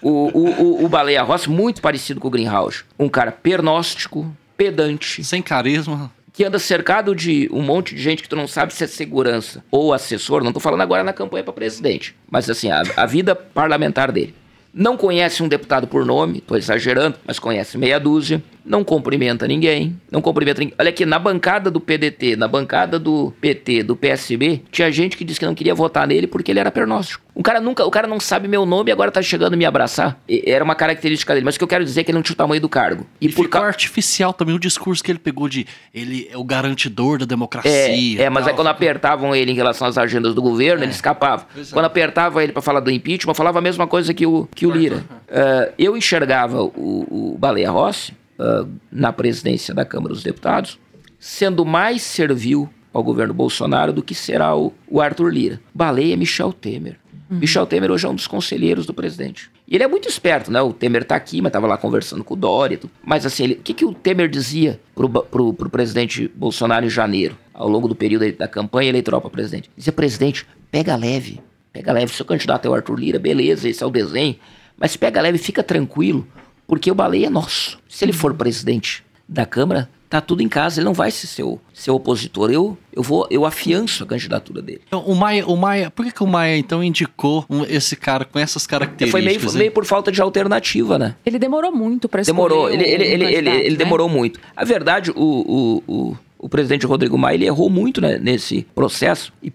o, o, o, o Baleia Rossi, muito parecido com o Greenhouse. Um cara pernóstico, pedante. Sem carisma que anda cercado de um monte de gente que tu não sabe se é segurança ou assessor, não tô falando agora na campanha para presidente, mas assim, a, a vida parlamentar dele. Não conhece um deputado por nome, tô exagerando, mas conhece meia dúzia não cumprimenta ninguém, não cumprimenta ninguém. Olha aqui, na bancada do PDT, na bancada do PT, do PSB, tinha gente que disse que não queria votar nele porque ele era pernóstico. O cara nunca, o cara não sabe meu nome e agora tá chegando a me abraçar. E, era uma característica dele, mas o que eu quero dizer é que ele não tinha o tamanho do cargo. E, e por ficou ca... artificial também o discurso que ele pegou de ele é o garantidor da democracia. É, é mas tal, aí quando apertavam ele em relação às agendas do governo, é. ele escapava. Quando apertava ele para falar do impeachment, falava a mesma coisa que o, que o Lira. Uh, eu enxergava o, o Baleia Rossi uh, na presidência da Câmara dos Deputados, sendo mais servil ao governo Bolsonaro do que será o, o Arthur Lira. Baleia é Michel Temer. Uhum. Michel Temer hoje é um dos conselheiros do presidente. E ele é muito esperto, né? O Temer tá aqui, mas tava lá conversando com o Dória. Mas assim, ele, o que, que o Temer dizia pro, pro, pro presidente Bolsonaro em janeiro, ao longo do período da campanha eleitoral para presidente? Dizia, presidente, pega leve, pega leve. Seu candidato é o Arthur Lira, beleza, esse é o desenho. Mas pega leve, fica tranquilo, porque o Baleia é nosso. Se ele for presidente da Câmara, tá tudo em casa, ele não vai ser seu, seu opositor. Eu, eu vou, eu afianço a candidatura dele. Então, o Maia, o Maia, por que, que o Maia então indicou esse cara com essas características? Foi meio, meio por falta de alternativa, né? Ele demorou muito para escolher. Demorou, ele, ele, ele, ele, ele né? demorou muito. A verdade, o, o, o, o presidente Rodrigo Maia, ele errou muito né, nesse processo e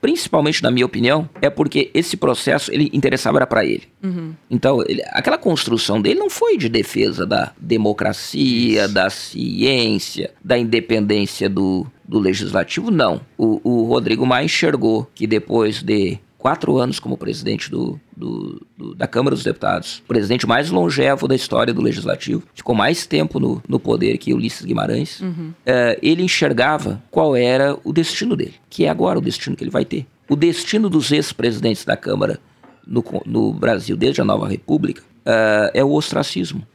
principalmente na minha opinião, é porque esse processo ele interessava para ele. Uhum. Então, ele, aquela construção dele não foi de defesa da democracia, Isso. da ciência, da independência do, do legislativo, não. O, o Rodrigo Maia enxergou que depois de quatro anos como presidente do, do, do, da Câmara dos Deputados, o presidente mais longevo da história do Legislativo, ficou mais tempo no, no poder que Ulisses Guimarães, uhum. uh, ele enxergava qual era o destino dele, que é agora o destino que ele vai ter. O destino dos ex-presidentes da Câmara no, no, Brasil, desde a nova República, uh, é o ostracismo.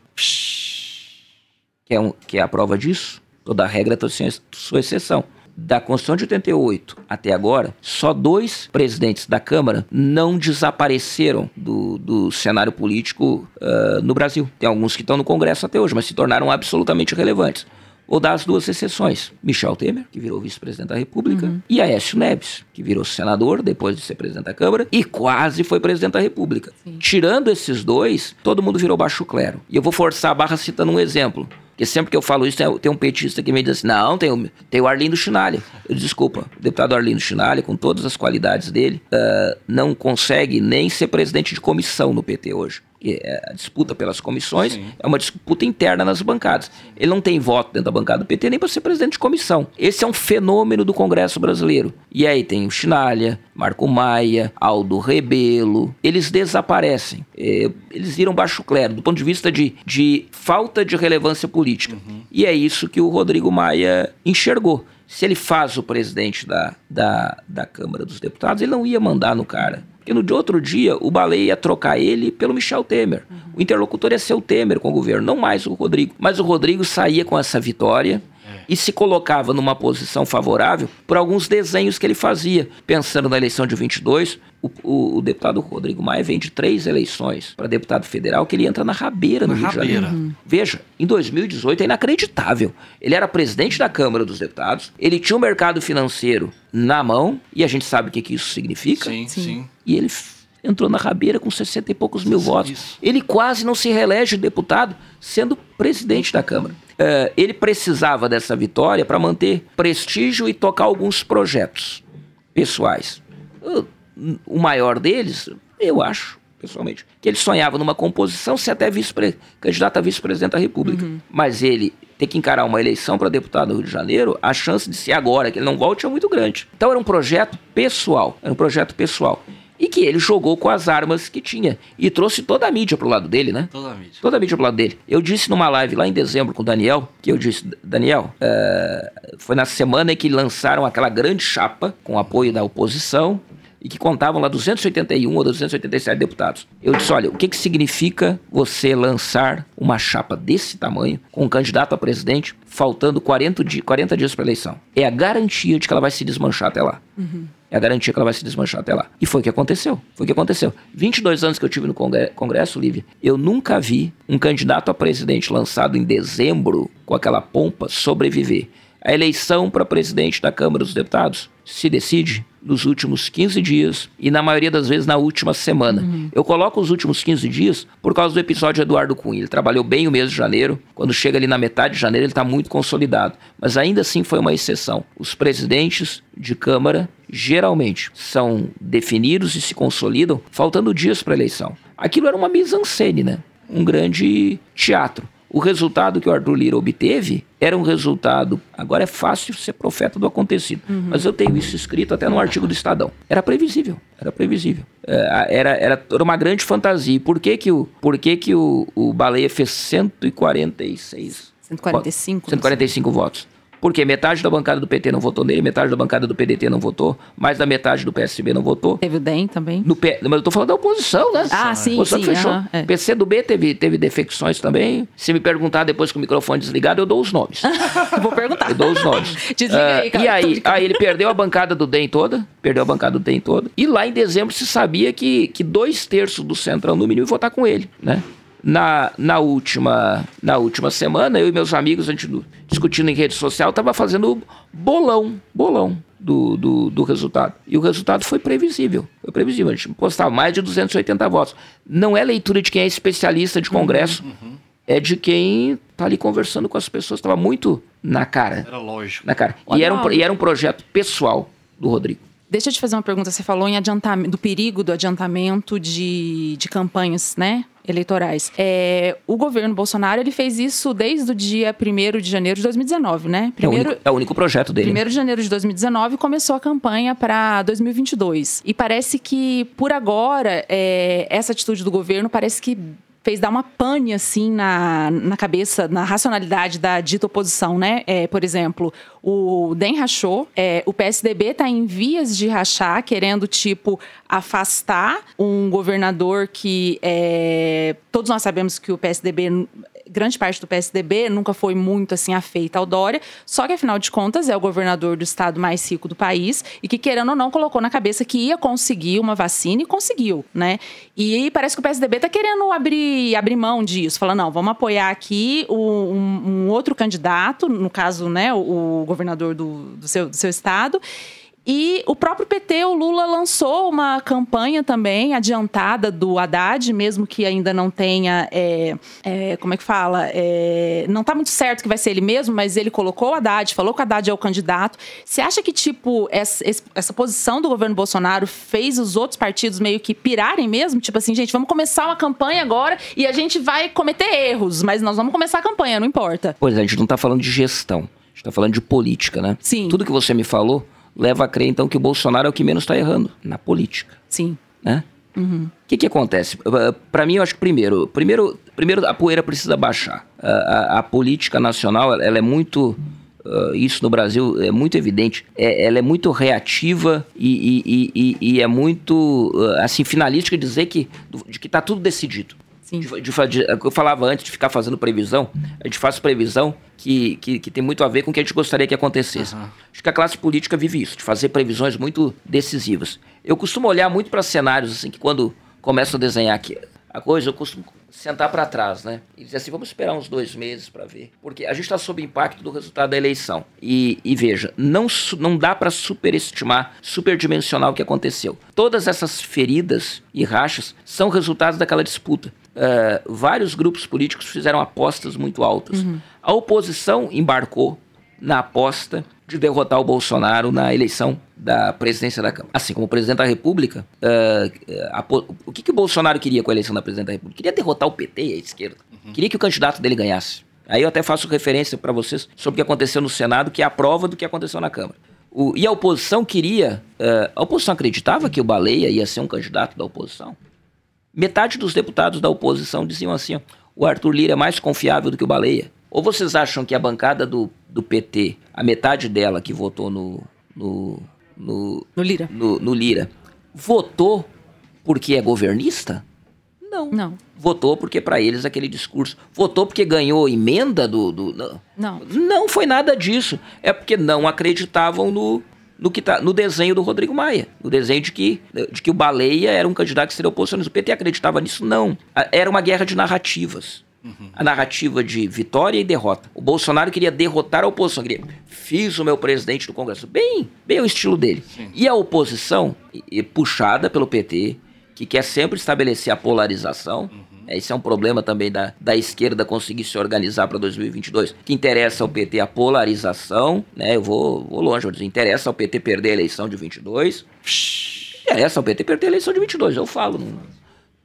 Que é, um, que é a prova disso? Toda regra tem sua exceção da Constituição de 88 até agora, só dois presidentes da Câmara não desapareceram do, do cenário político uh, no Brasil. Tem alguns que estão no Congresso até hoje, mas se tornaram absolutamente relevantes. Vou dar as duas exceções. Michel Temer, que virou vice-presidente da República, uhum. e Aécio Neves, que virou senador depois de ser presidente da Câmara e quase foi presidente da República. Sim. Tirando esses dois, todo mundo virou baixo clero. E eu vou forçar a barra citando um exemplo. Porque sempre que eu falo isso, tem, um petista que me diz assim: não, tem o, tem o Arlindo Chinalha. Desculpa, o deputado Arlindo Chinalha, com todas as qualidades dele, uh, não consegue nem ser presidente de comissão no PT hoje. É a disputa pelas comissões Sim. é uma disputa interna nas bancadas. Ele não tem voto dentro da bancada do PT nem para ser presidente de comissão. Esse é um fenômeno do Congresso brasileiro. E aí tem o Chinalha, Marco Maia, Aldo Rebelo. Eles desaparecem. É, eles viram baixo clero do ponto de vista de, de falta de relevância política. Uhum. E é isso que o Rodrigo Maia enxergou se ele faz o presidente da, da, da Câmara dos Deputados, ele não ia mandar no cara. Porque no outro dia, o Baleia ia trocar ele pelo Michel Temer. Uhum. O interlocutor ia ser o Temer com o governo, não mais o Rodrigo. Mas o Rodrigo saía com essa vitória e se colocava numa posição favorável por alguns desenhos que ele fazia. Pensando na eleição de 22, o, o, o deputado Rodrigo Maia vem de três eleições para deputado federal que ele entra na rabeira no na Rio rabeira. de Janeiro. Uhum. Veja, em 2018 é inacreditável. Ele era presidente da Câmara dos Deputados, ele tinha o um mercado financeiro na mão, e a gente sabe o que, que isso significa. Sim, sim. sim. E ele entrou na rabeira com 60 e poucos mil votos. Isso. Ele quase não se reelege deputado, sendo presidente da Câmara. Uh, ele precisava dessa vitória para manter prestígio e tocar alguns projetos pessoais. Uh, o maior deles, eu acho, pessoalmente, que ele sonhava numa composição ser até vice candidato a vice-presidente da República. Uhum. Mas ele ter que encarar uma eleição para deputado do Rio de Janeiro, a chance de ser agora, que ele não volte, é muito grande. Então era um projeto pessoal, era um projeto pessoal. E que ele jogou com as armas que tinha. E trouxe toda a mídia pro lado dele, né? Toda a mídia. Toda a mídia pro lado dele. Eu disse numa live lá em dezembro com o Daniel, que eu disse, Daniel, é, foi na semana em que lançaram aquela grande chapa com apoio da oposição e que contavam lá 281 ou 287 deputados. Eu disse, olha, o que, que significa você lançar uma chapa desse tamanho com um candidato a presidente faltando 40, di 40 dias para eleição? É a garantia de que ela vai se desmanchar até lá. Uhum. É a garantia que ela vai se desmanchar até lá. E foi o que aconteceu. Foi o que aconteceu. 22 anos que eu tive no congre Congresso, Lívia, eu nunca vi um candidato a presidente lançado em dezembro com aquela pompa sobreviver. A eleição para presidente da Câmara dos Deputados se decide nos últimos 15 dias e, na maioria das vezes, na última semana. Uhum. Eu coloco os últimos 15 dias por causa do episódio Eduardo Cunha. Ele trabalhou bem o mês de janeiro. Quando chega ali na metade de janeiro, ele está muito consolidado. Mas ainda assim foi uma exceção. Os presidentes de Câmara geralmente são definidos e se consolidam faltando dias para a eleição. Aquilo era uma mise-en-scène, né? Um grande teatro. O resultado que o Arthur Lira obteve era um resultado. Agora é fácil ser profeta do acontecido, uhum. mas eu tenho isso escrito até no artigo do Estadão. Era previsível, era previsível. É, era, era toda uma grande fantasia. Por que, que, o, por que, que o, o Baleia fez 146? 145. 145 votos. Porque metade da bancada do PT não votou nele, metade da bancada do PDT não votou, mais da metade do PSB não votou. Teve o DEM também. No P... Mas eu tô falando da oposição, né? Ah, sim, oposição sim. fechou. -huh, é. PC do B teve, teve defecções também. Se me perguntar depois com o microfone desligado, eu dou os nomes. [laughs] Vou perguntar. Eu dou os nomes. [laughs] Desliga aí, uh, E aí, aí ele perdeu a bancada do DEM toda, perdeu a bancada do DEM toda. E lá em dezembro se sabia que, que dois terços do Centrão, no mínimo, ia votar com ele, né? Na, na, última, na última semana, eu e meus amigos, a gente discutindo em rede social, tava fazendo bolão, bolão do, do, do, resultado. E o resultado foi previsível. Foi previsível. A gente postava mais de 280 votos. Não é leitura de quem é especialista de Congresso. Uhum. É de quem tá ali conversando com as pessoas. Estava muito na cara. Era lógico. Na cara. E era, um, e era um projeto pessoal do Rodrigo. Deixa eu te fazer uma pergunta. Você falou em adiantamento, do perigo do adiantamento de, de campanhas, né? Eleitorais. É, o governo Bolsonaro ele fez isso desde o dia 1 de janeiro de 2019, né? Primeiro, é, o único, é o único projeto dele. 1 de janeiro de 2019 começou a campanha para 2022. E parece que, por agora, é, essa atitude do governo parece que fez dar uma pane, assim, na, na cabeça, na racionalidade da dita oposição, né? É, por exemplo, o DEM rachou, é, o PSDB está em vias de rachar, querendo, tipo, afastar um governador que é, todos nós sabemos que o PSDB grande parte do PSDB nunca foi muito assim afeita ao Dória, só que afinal de contas é o governador do estado mais rico do país e que querendo ou não colocou na cabeça que ia conseguir uma vacina e conseguiu, né? E parece que o PSDB está querendo abrir, abrir mão disso, falando não, vamos apoiar aqui um, um outro candidato, no caso, né, o, o governador do, do, seu, do seu estado. E o próprio PT, o Lula, lançou uma campanha também adiantada do Haddad, mesmo que ainda não tenha. É, é, como é que fala? É, não está muito certo que vai ser ele mesmo, mas ele colocou o Haddad, falou que o Haddad é o candidato. Você acha que, tipo, essa, essa posição do governo Bolsonaro fez os outros partidos meio que pirarem mesmo? Tipo assim, gente, vamos começar uma campanha agora e a gente vai cometer erros, mas nós vamos começar a campanha, não importa. Pois é, a gente não está falando de gestão, a gente está falando de política, né? Sim. Tudo que você me falou leva a crer, então, que o Bolsonaro é o que menos está errando na política. Sim. Né? Uhum. O uhum. que, que acontece? Para mim, eu acho que primeiro, primeiro, primeiro a poeira precisa baixar. A, a, a política nacional, ela é muito... Uh, isso no Brasil é muito evidente. É, ela é muito reativa e, e, e, e é muito, uh, assim, finalística dizer que, de que está tudo decidido. Sim. De, de, de, eu falava antes de ficar fazendo previsão, a gente faz previsão que, que, que, tem muito a ver com o que a gente gostaria que acontecesse. Uhum. Acho que a classe política vive isso, de fazer previsões muito decisivas. Eu costumo olhar muito para cenários, assim, que quando começo a desenhar aqui a coisa, eu costumo sentar para trás, né? E dizer assim, vamos esperar uns dois meses para ver. Porque a gente está sob impacto do resultado da eleição. E, e veja, não, não dá para superestimar, superdimensionar o que aconteceu. Todas essas feridas e rachas são resultados daquela disputa. Uh, vários grupos políticos fizeram apostas muito altas. Uhum. A oposição embarcou na aposta de derrotar o Bolsonaro na eleição da presidência da Câmara. Assim como o presidente da República, uh, a, o que, que o Bolsonaro queria com a eleição da presidente da República? Queria derrotar o PT e a esquerda. Uhum. Queria que o candidato dele ganhasse. Aí eu até faço referência para vocês sobre o que aconteceu no Senado, que é a prova do que aconteceu na Câmara. O, e a oposição queria. Uh, a oposição acreditava que o Baleia ia ser um candidato da oposição? Metade dos deputados da oposição diziam assim: o Arthur Lira é mais confiável do que o Baleia. Ou vocês acham que a bancada do, do PT, a metade dela que votou no. no, no, no Lira. No, no Lira, votou porque é governista? Não. Não. Votou porque para eles aquele discurso. Votou porque ganhou emenda do, do. Não. Não foi nada disso. É porque não acreditavam no, no, que tá, no desenho do Rodrigo Maia. No desenho de que, de que o Baleia era um candidato que seria oposicionista. O PT acreditava nisso? Não. Era uma guerra de narrativas. Uhum. A narrativa de vitória e derrota. O Bolsonaro queria derrotar a oposição. Queria, fiz o meu presidente do Congresso. Bem, bem o estilo dele. Sim. E a oposição, puxada pelo PT, que quer sempre estabelecer a polarização. Uhum. Esse é um problema também da, da esquerda conseguir se organizar para 2022. Que interessa ao PT a polarização, né? Eu vou, vou longe, vou dizer, interessa ao PT perder a eleição de 22. Interessa ao PT perder a eleição de 22, eu falo. Não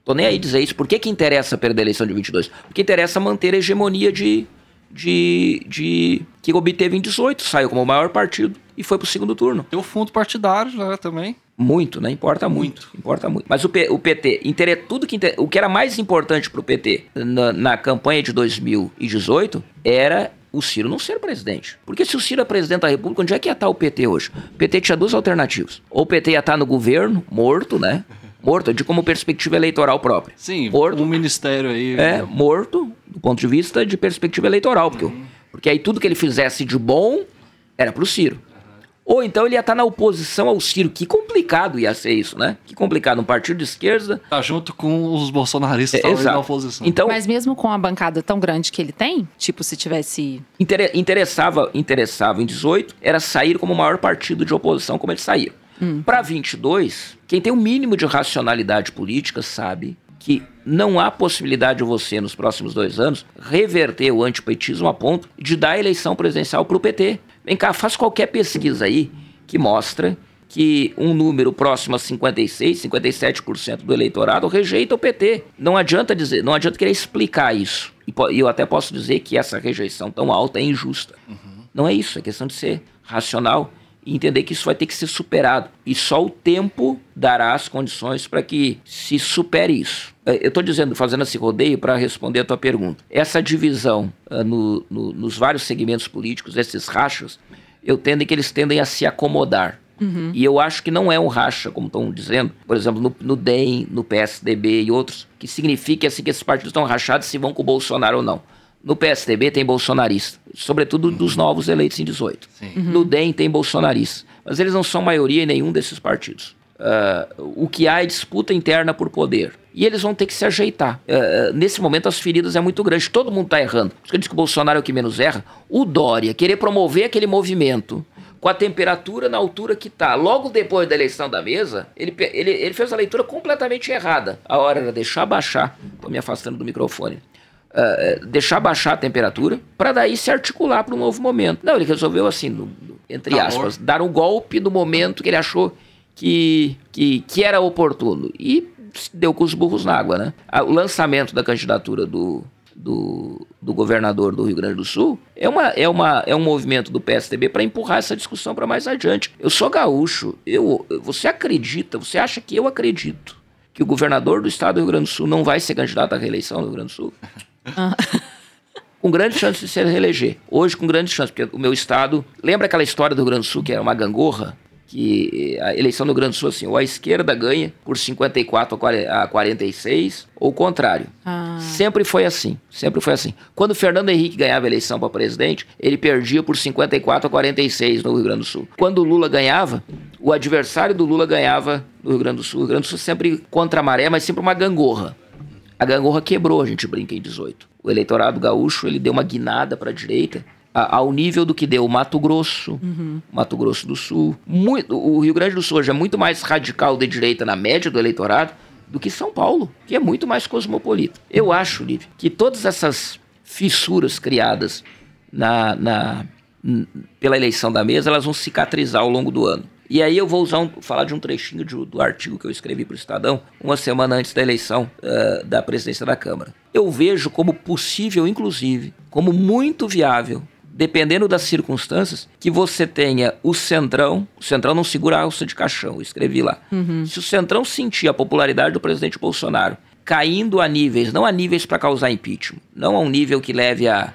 tô nem aí dizer isso. Por que, que interessa perder a eleição de 22? Porque interessa manter a hegemonia de, de, de que obteve em 18, saiu como o maior partido e foi para o segundo turno. Tem o fundo partidário né, também. Muito, né? Importa muito. muito. Importa muito. Mas o, P, o PT, tudo que o que era mais importante para o PT na, na campanha de 2018 era o Ciro não ser presidente. Porque se o Ciro é presidente da República, onde é que ia estar o PT hoje? O PT tinha duas alternativas. Ou o PT ia estar no governo, morto, né? Morto, de como perspectiva eleitoral própria. Sim, morto, um ministério aí. É, morto, do ponto de vista de perspectiva eleitoral. Porque, uhum. porque aí tudo que ele fizesse de bom era pro Ciro. Ou então ele ia estar tá na oposição ao Ciro. Que complicado ia ser isso, né? Que complicado. Um partido de esquerda. Tá junto com os bolsonaristas é, na oposição. Então, Mas mesmo com a bancada tão grande que ele tem, tipo, se tivesse. Inter interessava, interessava em 18, era sair como o maior partido de oposição, como eles saíram. Hum. Para 22, quem tem o um mínimo de racionalidade política sabe que não há possibilidade de você, nos próximos dois anos, reverter o antipetismo a ponto de dar a eleição presidencial para o PT. Vem cá, faz qualquer pesquisa aí que mostra que um número próximo a 56, 57% do eleitorado rejeita o PT. Não adianta dizer, não adianta querer explicar isso. E eu até posso dizer que essa rejeição tão alta é injusta. Uhum. Não é isso, é questão de ser racional e entender que isso vai ter que ser superado. E só o tempo dará as condições para que se supere isso. É, eu estou dizendo, fazendo esse rodeio para responder a tua pergunta. Essa divisão uh, no, no, nos vários segmentos políticos, esses rachas, eu tendo que eles tendem a se acomodar. Uhum. E eu acho que não é um racha, como estão dizendo, por exemplo, no, no, DEM, no PSDB e outros, que signifique assim, que esses partidos estão rachados se vão com o Bolsonaro ou não. No PSDB tem bolsonarista, sobretudo uhum. dos novos eleitos em 18. Uhum. No DEM tem bolsonarista, mas eles não são maioria em nenhum desses partidos. Uh, o que há é disputa interna por poder. E eles vão ter que se ajeitar. Uh, nesse momento, as feridas é muito grande. Todo mundo está errando. Por isso que eu disse que o Bolsonaro é o que menos erra. O Dória querer promover aquele movimento com a temperatura na altura que está. Logo depois da eleição da mesa, ele, ele, ele fez a leitura completamente errada. A hora era deixar baixar. Estou me afastando do microfone. Uh, deixar baixar a temperatura para daí se articular para um novo momento. Não, ele resolveu assim, no, no, entre aspas, dar um golpe no momento que ele achou que, que, que era oportuno. E deu com os burros na água, né? O lançamento da candidatura do, do, do, governador do Rio Grande do Sul é, uma, é, uma, é um movimento do PSDB para empurrar essa discussão para mais adiante. Eu sou gaúcho, eu, você acredita, você acha que eu acredito que o governador do estado do Rio Grande do Sul não vai ser candidato à reeleição no Rio Grande do Sul? Ah. [laughs] com grande chance de se reeleger. Hoje, com grande chance, porque o meu estado. Lembra aquela história do Rio Grande do Sul, que era uma gangorra? Que a eleição do Rio Grande do Sul, assim, ou a esquerda ganha por 54 a 46, ou o contrário. Ah. Sempre foi assim. Sempre foi assim. Quando Fernando Henrique ganhava a eleição para presidente, ele perdia por 54 a 46 no Rio Grande do Sul. Quando o Lula ganhava, o adversário do Lula ganhava no Rio Grande do Sul. O Rio Grande do Sul sempre contra a maré, mas sempre uma gangorra. A gangorra quebrou, a gente brinca em 18. O eleitorado gaúcho ele deu uma guinada para a direita ao nível do que deu o Mato Grosso, uhum. Mato Grosso do Sul. Muito, o Rio Grande do Sul hoje é muito mais radical de direita na média do eleitorado do que São Paulo, que é muito mais cosmopolita. Eu acho, Lívia, que todas essas fissuras criadas na, na, pela eleição da mesa, elas vão cicatrizar ao longo do ano. E aí eu vou usar um, falar de um trechinho de, do artigo que eu escrevi para o Estadão uma semana antes da eleição uh, da presidência da Câmara. Eu vejo como possível, inclusive, como muito viável, dependendo das circunstâncias, que você tenha o Centrão, o Centrão não segura a alça de caixão, eu escrevi lá. Uhum. Se o Centrão sentir a popularidade do presidente Bolsonaro caindo a níveis, não a níveis para causar impeachment, não a um nível que leve a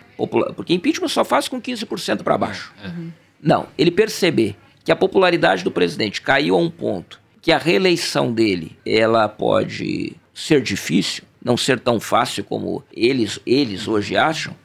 porque impeachment só faz com 15% para baixo. Uhum. Não, ele perceber que a popularidade do presidente caiu a um ponto que a reeleição dele ela pode ser difícil, não ser tão fácil como eles eles hoje acham,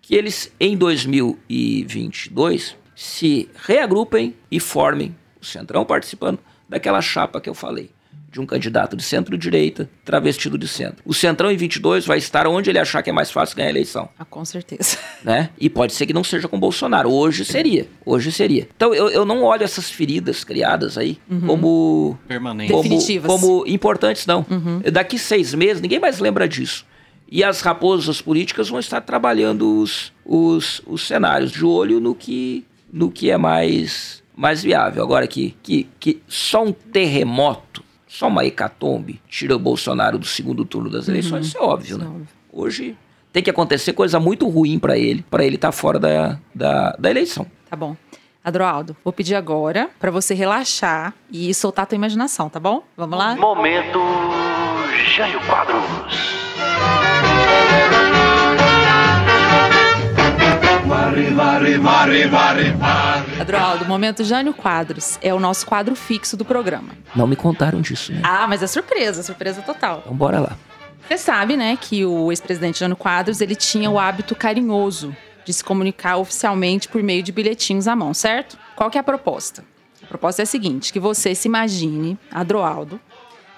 que eles em 2022 se reagrupem e formem o Centrão participando daquela chapa que eu falei de um candidato de centro-direita travestido de centro. O Centrão em 22 vai estar onde ele achar que é mais fácil ganhar a eleição. Ah, com certeza. [laughs] Né? E pode ser que não seja com Bolsonaro. Hoje seria. Hoje seria. Então eu, eu não olho essas feridas criadas aí uhum. como. Permanentes. Como, Definitivas. como importantes, não. Uhum. Daqui seis meses, ninguém mais lembra disso. E as raposas políticas vão estar trabalhando os, os, os cenários de olho no que, no que é mais, mais viável. Agora que, que, que só um terremoto só uma hecatombe tira o Bolsonaro do segundo turno das eleições, uhum. isso é óbvio, né? Hoje tem que acontecer coisa muito ruim para ele, para ele estar tá fora da, da, da eleição. Tá bom. Adroaldo, vou pedir agora para você relaxar e soltar a tua imaginação, tá bom? Vamos lá? Momento Jânio Quadros. Varre, varre, varre, varre, varre. Adroaldo, momento Jânio Quadros é o nosso quadro fixo do programa. Não me contaram disso, né? Ah, mas é surpresa, surpresa total. Então bora lá. Você sabe, né, que o ex-presidente Jânio Quadros, ele tinha o hábito carinhoso de se comunicar oficialmente por meio de bilhetinhos à mão, certo? Qual que é a proposta? A proposta é a seguinte, que você se imagine, Adroaldo,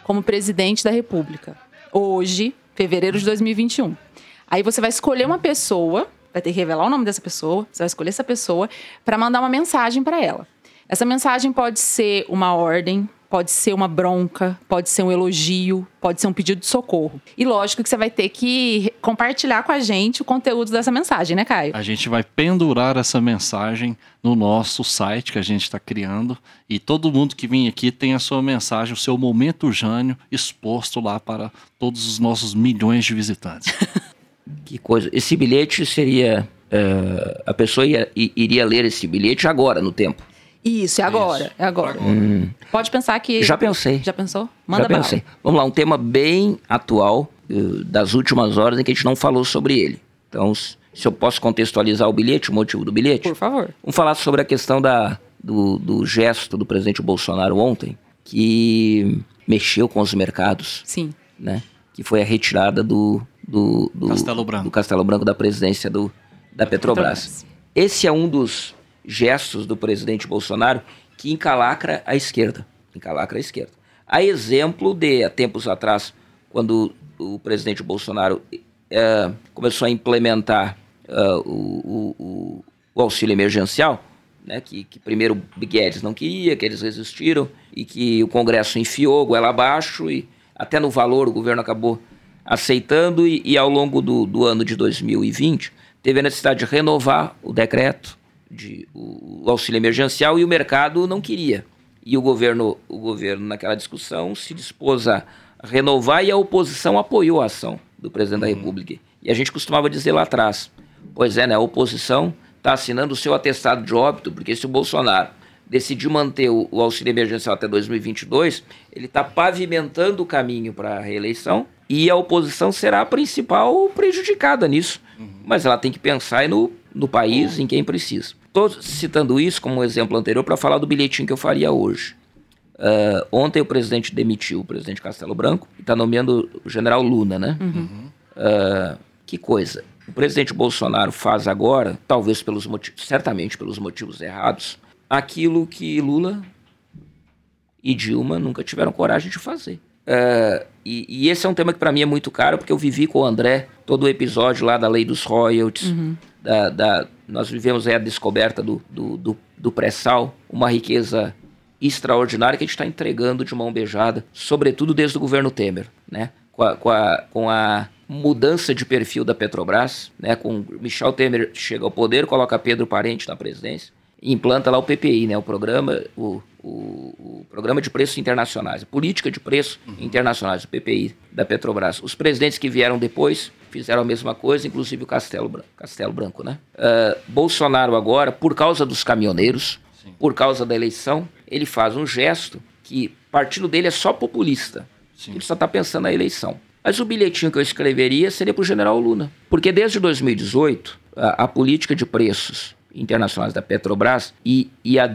como presidente da República, hoje, fevereiro de 2021. Aí você vai escolher uma pessoa vai ter que revelar o nome dessa pessoa, você vai escolher essa pessoa para mandar uma mensagem para ela. Essa mensagem pode ser uma ordem, pode ser uma bronca, pode ser um elogio, pode ser um pedido de socorro. E lógico que você vai ter que compartilhar com a gente o conteúdo dessa mensagem, né, Caio? A gente vai pendurar essa mensagem no nosso site que a gente está criando e todo mundo que vem aqui tem a sua mensagem, o seu momento Jânio exposto lá para todos os nossos milhões de visitantes. [laughs] Que coisa. Esse bilhete seria. Uh, a pessoa ia, iria ler esse bilhete agora, no tempo. Isso, é agora. Isso. É agora. Hum. Pode pensar que. Já pensei. Já pensou? Manda Já pensei. Bala. Vamos lá, um tema bem atual uh, das últimas horas em que a gente não falou sobre ele. Então, se eu posso contextualizar o bilhete, o motivo do bilhete. Por favor. Vamos falar sobre a questão da, do, do gesto do presidente Bolsonaro ontem, que mexeu com os mercados. Sim. Né? Que foi a retirada do, do, do, Castelo Branco. do Castelo Branco da presidência do, da Petrobras. Petrobras. Esse é um dos gestos do presidente Bolsonaro que encalacra a esquerda. Encalacra a esquerda. A exemplo de, há tempos atrás, quando o presidente Bolsonaro é, começou a implementar é, o, o, o, auxílio emergencial, né, que, que primeiro o Guedes não queria, que eles resistiram, e que o Congresso enfiou goela abaixo, e até no valor o governo acabou aceitando e, e ao longo do, do, ano de 2020 teve a necessidade de renovar o decreto de o, o, auxílio emergencial e o mercado não queria. E o governo, o governo naquela discussão se dispôs a renovar e a oposição apoiou a ação do presidente uhum. da República. E a gente costumava dizer lá atrás, pois é, né, a oposição está assinando o seu atestado de óbito, porque se o Bolsonaro decidir manter o, o auxílio emergencial até 2022, ele está pavimentando o caminho para a reeleição e a oposição será a principal prejudicada nisso. Uhum. Mas ela tem que pensar no, no país, em quem precisa. Estou citando isso como um exemplo anterior para falar do bilhetinho que eu faria hoje. Uh, ontem o presidente demitiu o presidente Castelo Branco e está nomeando o general Luna, né? Uhum. Uh, que coisa. O presidente Bolsonaro faz agora, talvez pelos motivos, certamente pelos motivos errados, aquilo que Lula e Dilma nunca tiveram coragem de fazer. Uh, e, e, esse é um tema que para mim é muito caro, porque eu vivi com o André todo o episódio lá da lei dos royalties. Uhum. Da, da, nós vivemos a descoberta do, do, do, do pré-sal, uma riqueza extraordinária que a gente está entregando de mão beijada, sobretudo desde o governo Temer, né? Com a, com a, com a mudança de perfil da Petrobras, né? Com Michel Temer chega ao poder, coloca Pedro Parente na presidência implanta lá o PPI, né? O programa, o, o, o programa de preços internacionais, a política de preços internacionais, o PPI da Petrobras. Os presidentes que vieram depois fizeram a mesma coisa, inclusive o Castelo Branco, Castelo Branco né? Uh, Bolsonaro agora, por causa dos caminhoneiros, por causa da eleição, ele faz um gesto que partido dele é só populista. Sim. Ele só está pensando na eleição. Mas o bilhetinho que eu escreveria seria para o general Luna. Porque desde 2018, a, a política de preços internacionais da Petrobras e, e, a,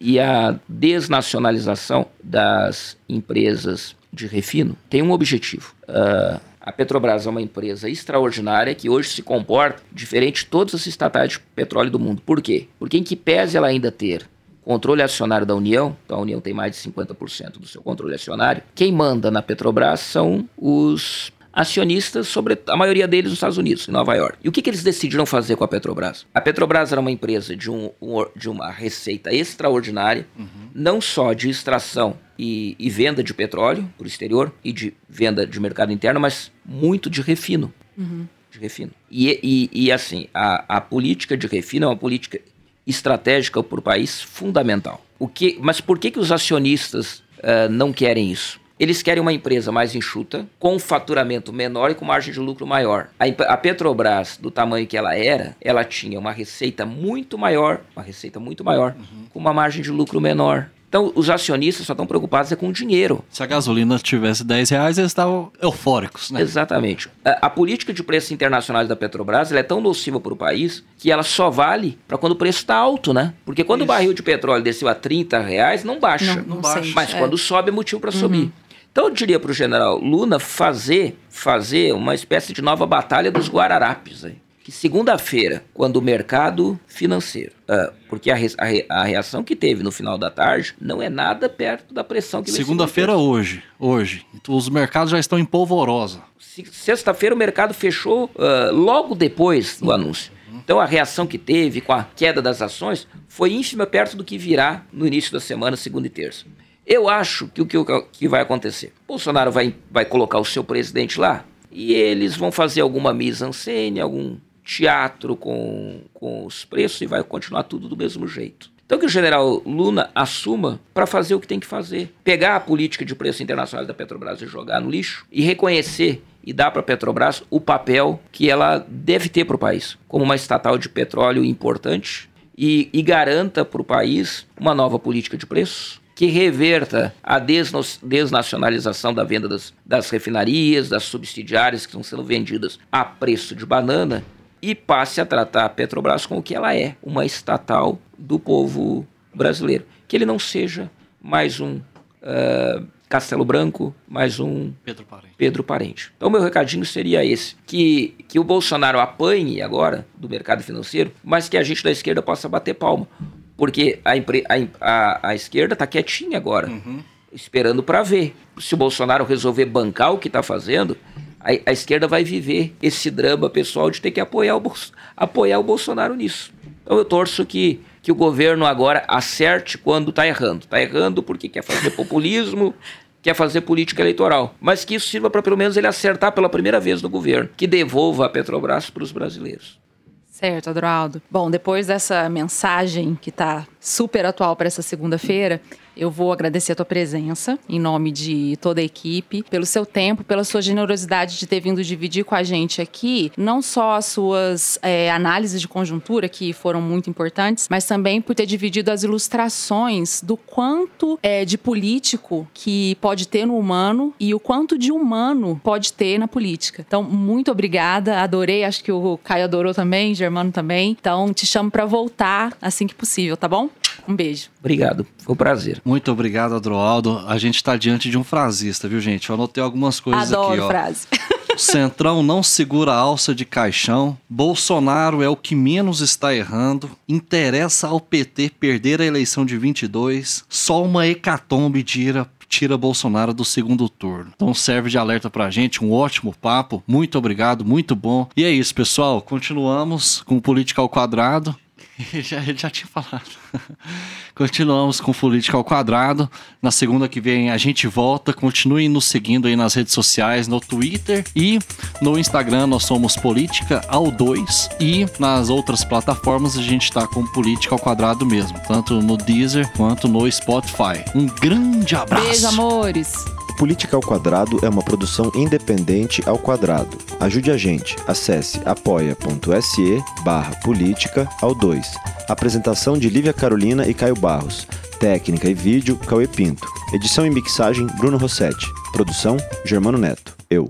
e a desnacionalização das empresas de refino tem um objetivo. Uh, a Petrobras é uma empresa extraordinária que hoje se comporta diferente de todas as estatais de petróleo do mundo. Por quê? Porque em que pese ela ainda ter controle acionário da União, então a União tem mais de 50% do seu controle acionário, quem manda na Petrobras são os acionistas, sobre a maioria deles nos Estados Unidos, em Nova York. E o que, que eles decidiram fazer com a Petrobras? A Petrobras era uma empresa de, um, um de uma receita extraordinária, uhum. não só de extração e, e venda de petróleo para o exterior e de venda de mercado interno, mas muito de refino. Uhum. De refino. E, e, e assim, a, a política de refino é uma política estratégica para o país fundamental. O que, mas por que, que os acionistas uh, não querem isso? Eles querem uma empresa mais enxuta, com faturamento menor e com margem de lucro maior. A, a, Petrobras, do tamanho que ela era, ela tinha uma receita muito maior, uma receita muito maior, uhum. com uma margem de lucro menor. Então, os acionistas só estão preocupados é com o dinheiro. Se a gasolina tivesse 10 reais, eles estavam eufóricos, né? Exatamente. A, a política de preços internacionais da Petrobras é tão nociva para o país que ela só vale para quando o preço está alto, né? Porque quando Isso. o barril de petróleo desceu a 30 reais, não baixa. Não, não baixa. Mas é. quando sobe é motivo para uhum. subir. Então eu diria para o general Luna fazer, fazer uma espécie de nova batalha dos Guararapes aí que segunda-feira, quando o mercado financeiro, uh, porque a, a, a, reação que teve no final da tarde não é nada perto da pressão que Segunda-feira hoje, hoje, os mercados já estão em polvorosa. Sexta-feira o mercado fechou uh, logo depois do anúncio. Então a reação que teve com a queda das ações foi ínfima perto do que virá no início da semana, segunda e terça. Eu acho que o que, que vai acontecer? Bolsonaro vai, vai colocar o seu presidente lá e eles vão fazer alguma mise-en-scène, algum teatro com, com os preços e vai continuar tudo do mesmo jeito. Então que o general Luna assuma para fazer o que tem que fazer. Pegar a política de preço internacional da Petrobras e jogar no lixo e reconhecer e dar para a Petrobras o papel que ela deve ter para o país, como uma estatal de petróleo importante e, e garanta para o país uma nova política de preços que reverta a desnacionalização da venda das, das refinarias, das subsidiárias que estão sendo vendidas a preço de banana e passe a tratar a Petrobras como o que ela é, uma estatal do povo brasileiro. Que ele não seja mais um uh, Castelo Branco, mais um Pedro Parente. Pedro Parente. Então, meu recadinho seria esse: que, que o Bolsonaro apanhe agora do mercado financeiro, mas que a gente da esquerda possa bater palma. Porque a, a, a esquerda está quietinha agora, uhum. esperando para ver. Se o Bolsonaro resolver bancar o que está fazendo, a, a, esquerda vai viver esse drama pessoal de ter que apoiar o, apoiar o Bolsonaro nisso. Então eu torço que, que o governo agora acerte quando está errando. Está errando porque quer fazer populismo, [laughs] quer fazer política eleitoral. Mas que isso sirva para pelo menos ele acertar pela primeira vez no governo, que devolva a Petrobras para os brasileiros. Certo, Adroaldo. Bom, depois dessa mensagem que está super atual para essa segunda-feira, eu vou agradecer a tua presença, em nome de toda a equipe, pelo seu tempo, pela sua generosidade de ter vindo dividir com a gente aqui, não só as suas é, análises de conjuntura, que foram muito importantes, mas também por ter dividido as ilustrações do quanto é, de político que pode ter no humano e o quanto de humano pode ter na política. Então, muito obrigada, adorei, acho que o Caio adorou também, Germano também. Então, te chamo para voltar assim que possível, tá bom? Um beijo. Obrigado, foi um prazer. Muito obrigado, Adroaldo. A gente está diante de um frasista, viu, gente? Eu anotei algumas coisas Adoro aqui, ó. frase. [laughs] Centrão não segura a alça de caixão. Bolsonaro é o que menos está errando. Interessa ao PT perder a eleição de 22. Só uma hecatombe tira, tira Bolsonaro do segundo turno. Então serve de alerta pra gente, um ótimo papo. Muito obrigado, muito bom. E é isso, pessoal. Continuamos com Política ao Quadrado. [laughs] já, ele já tinha falado. [laughs] Continuamos com Política ao Quadrado. Na segunda que vem a gente volta. Continuem nos seguindo aí nas redes sociais, no Twitter e no Instagram. Nós somos Política ao 2. E nas outras plataformas a gente está com Política ao Quadrado mesmo. Tanto no Deezer quanto no Spotify. Um grande abraço. Beijo, amores. Política ao Quadrado é uma produção independente ao quadrado. Ajude a gente. Acesse apoia.se barra política ao 2. Apresentação de Lívia Carolina e Caio Barros. Técnica e vídeo, Cauê Pinto. Edição e mixagem, Bruno Rossetti. Produção, Germano Neto. Eu.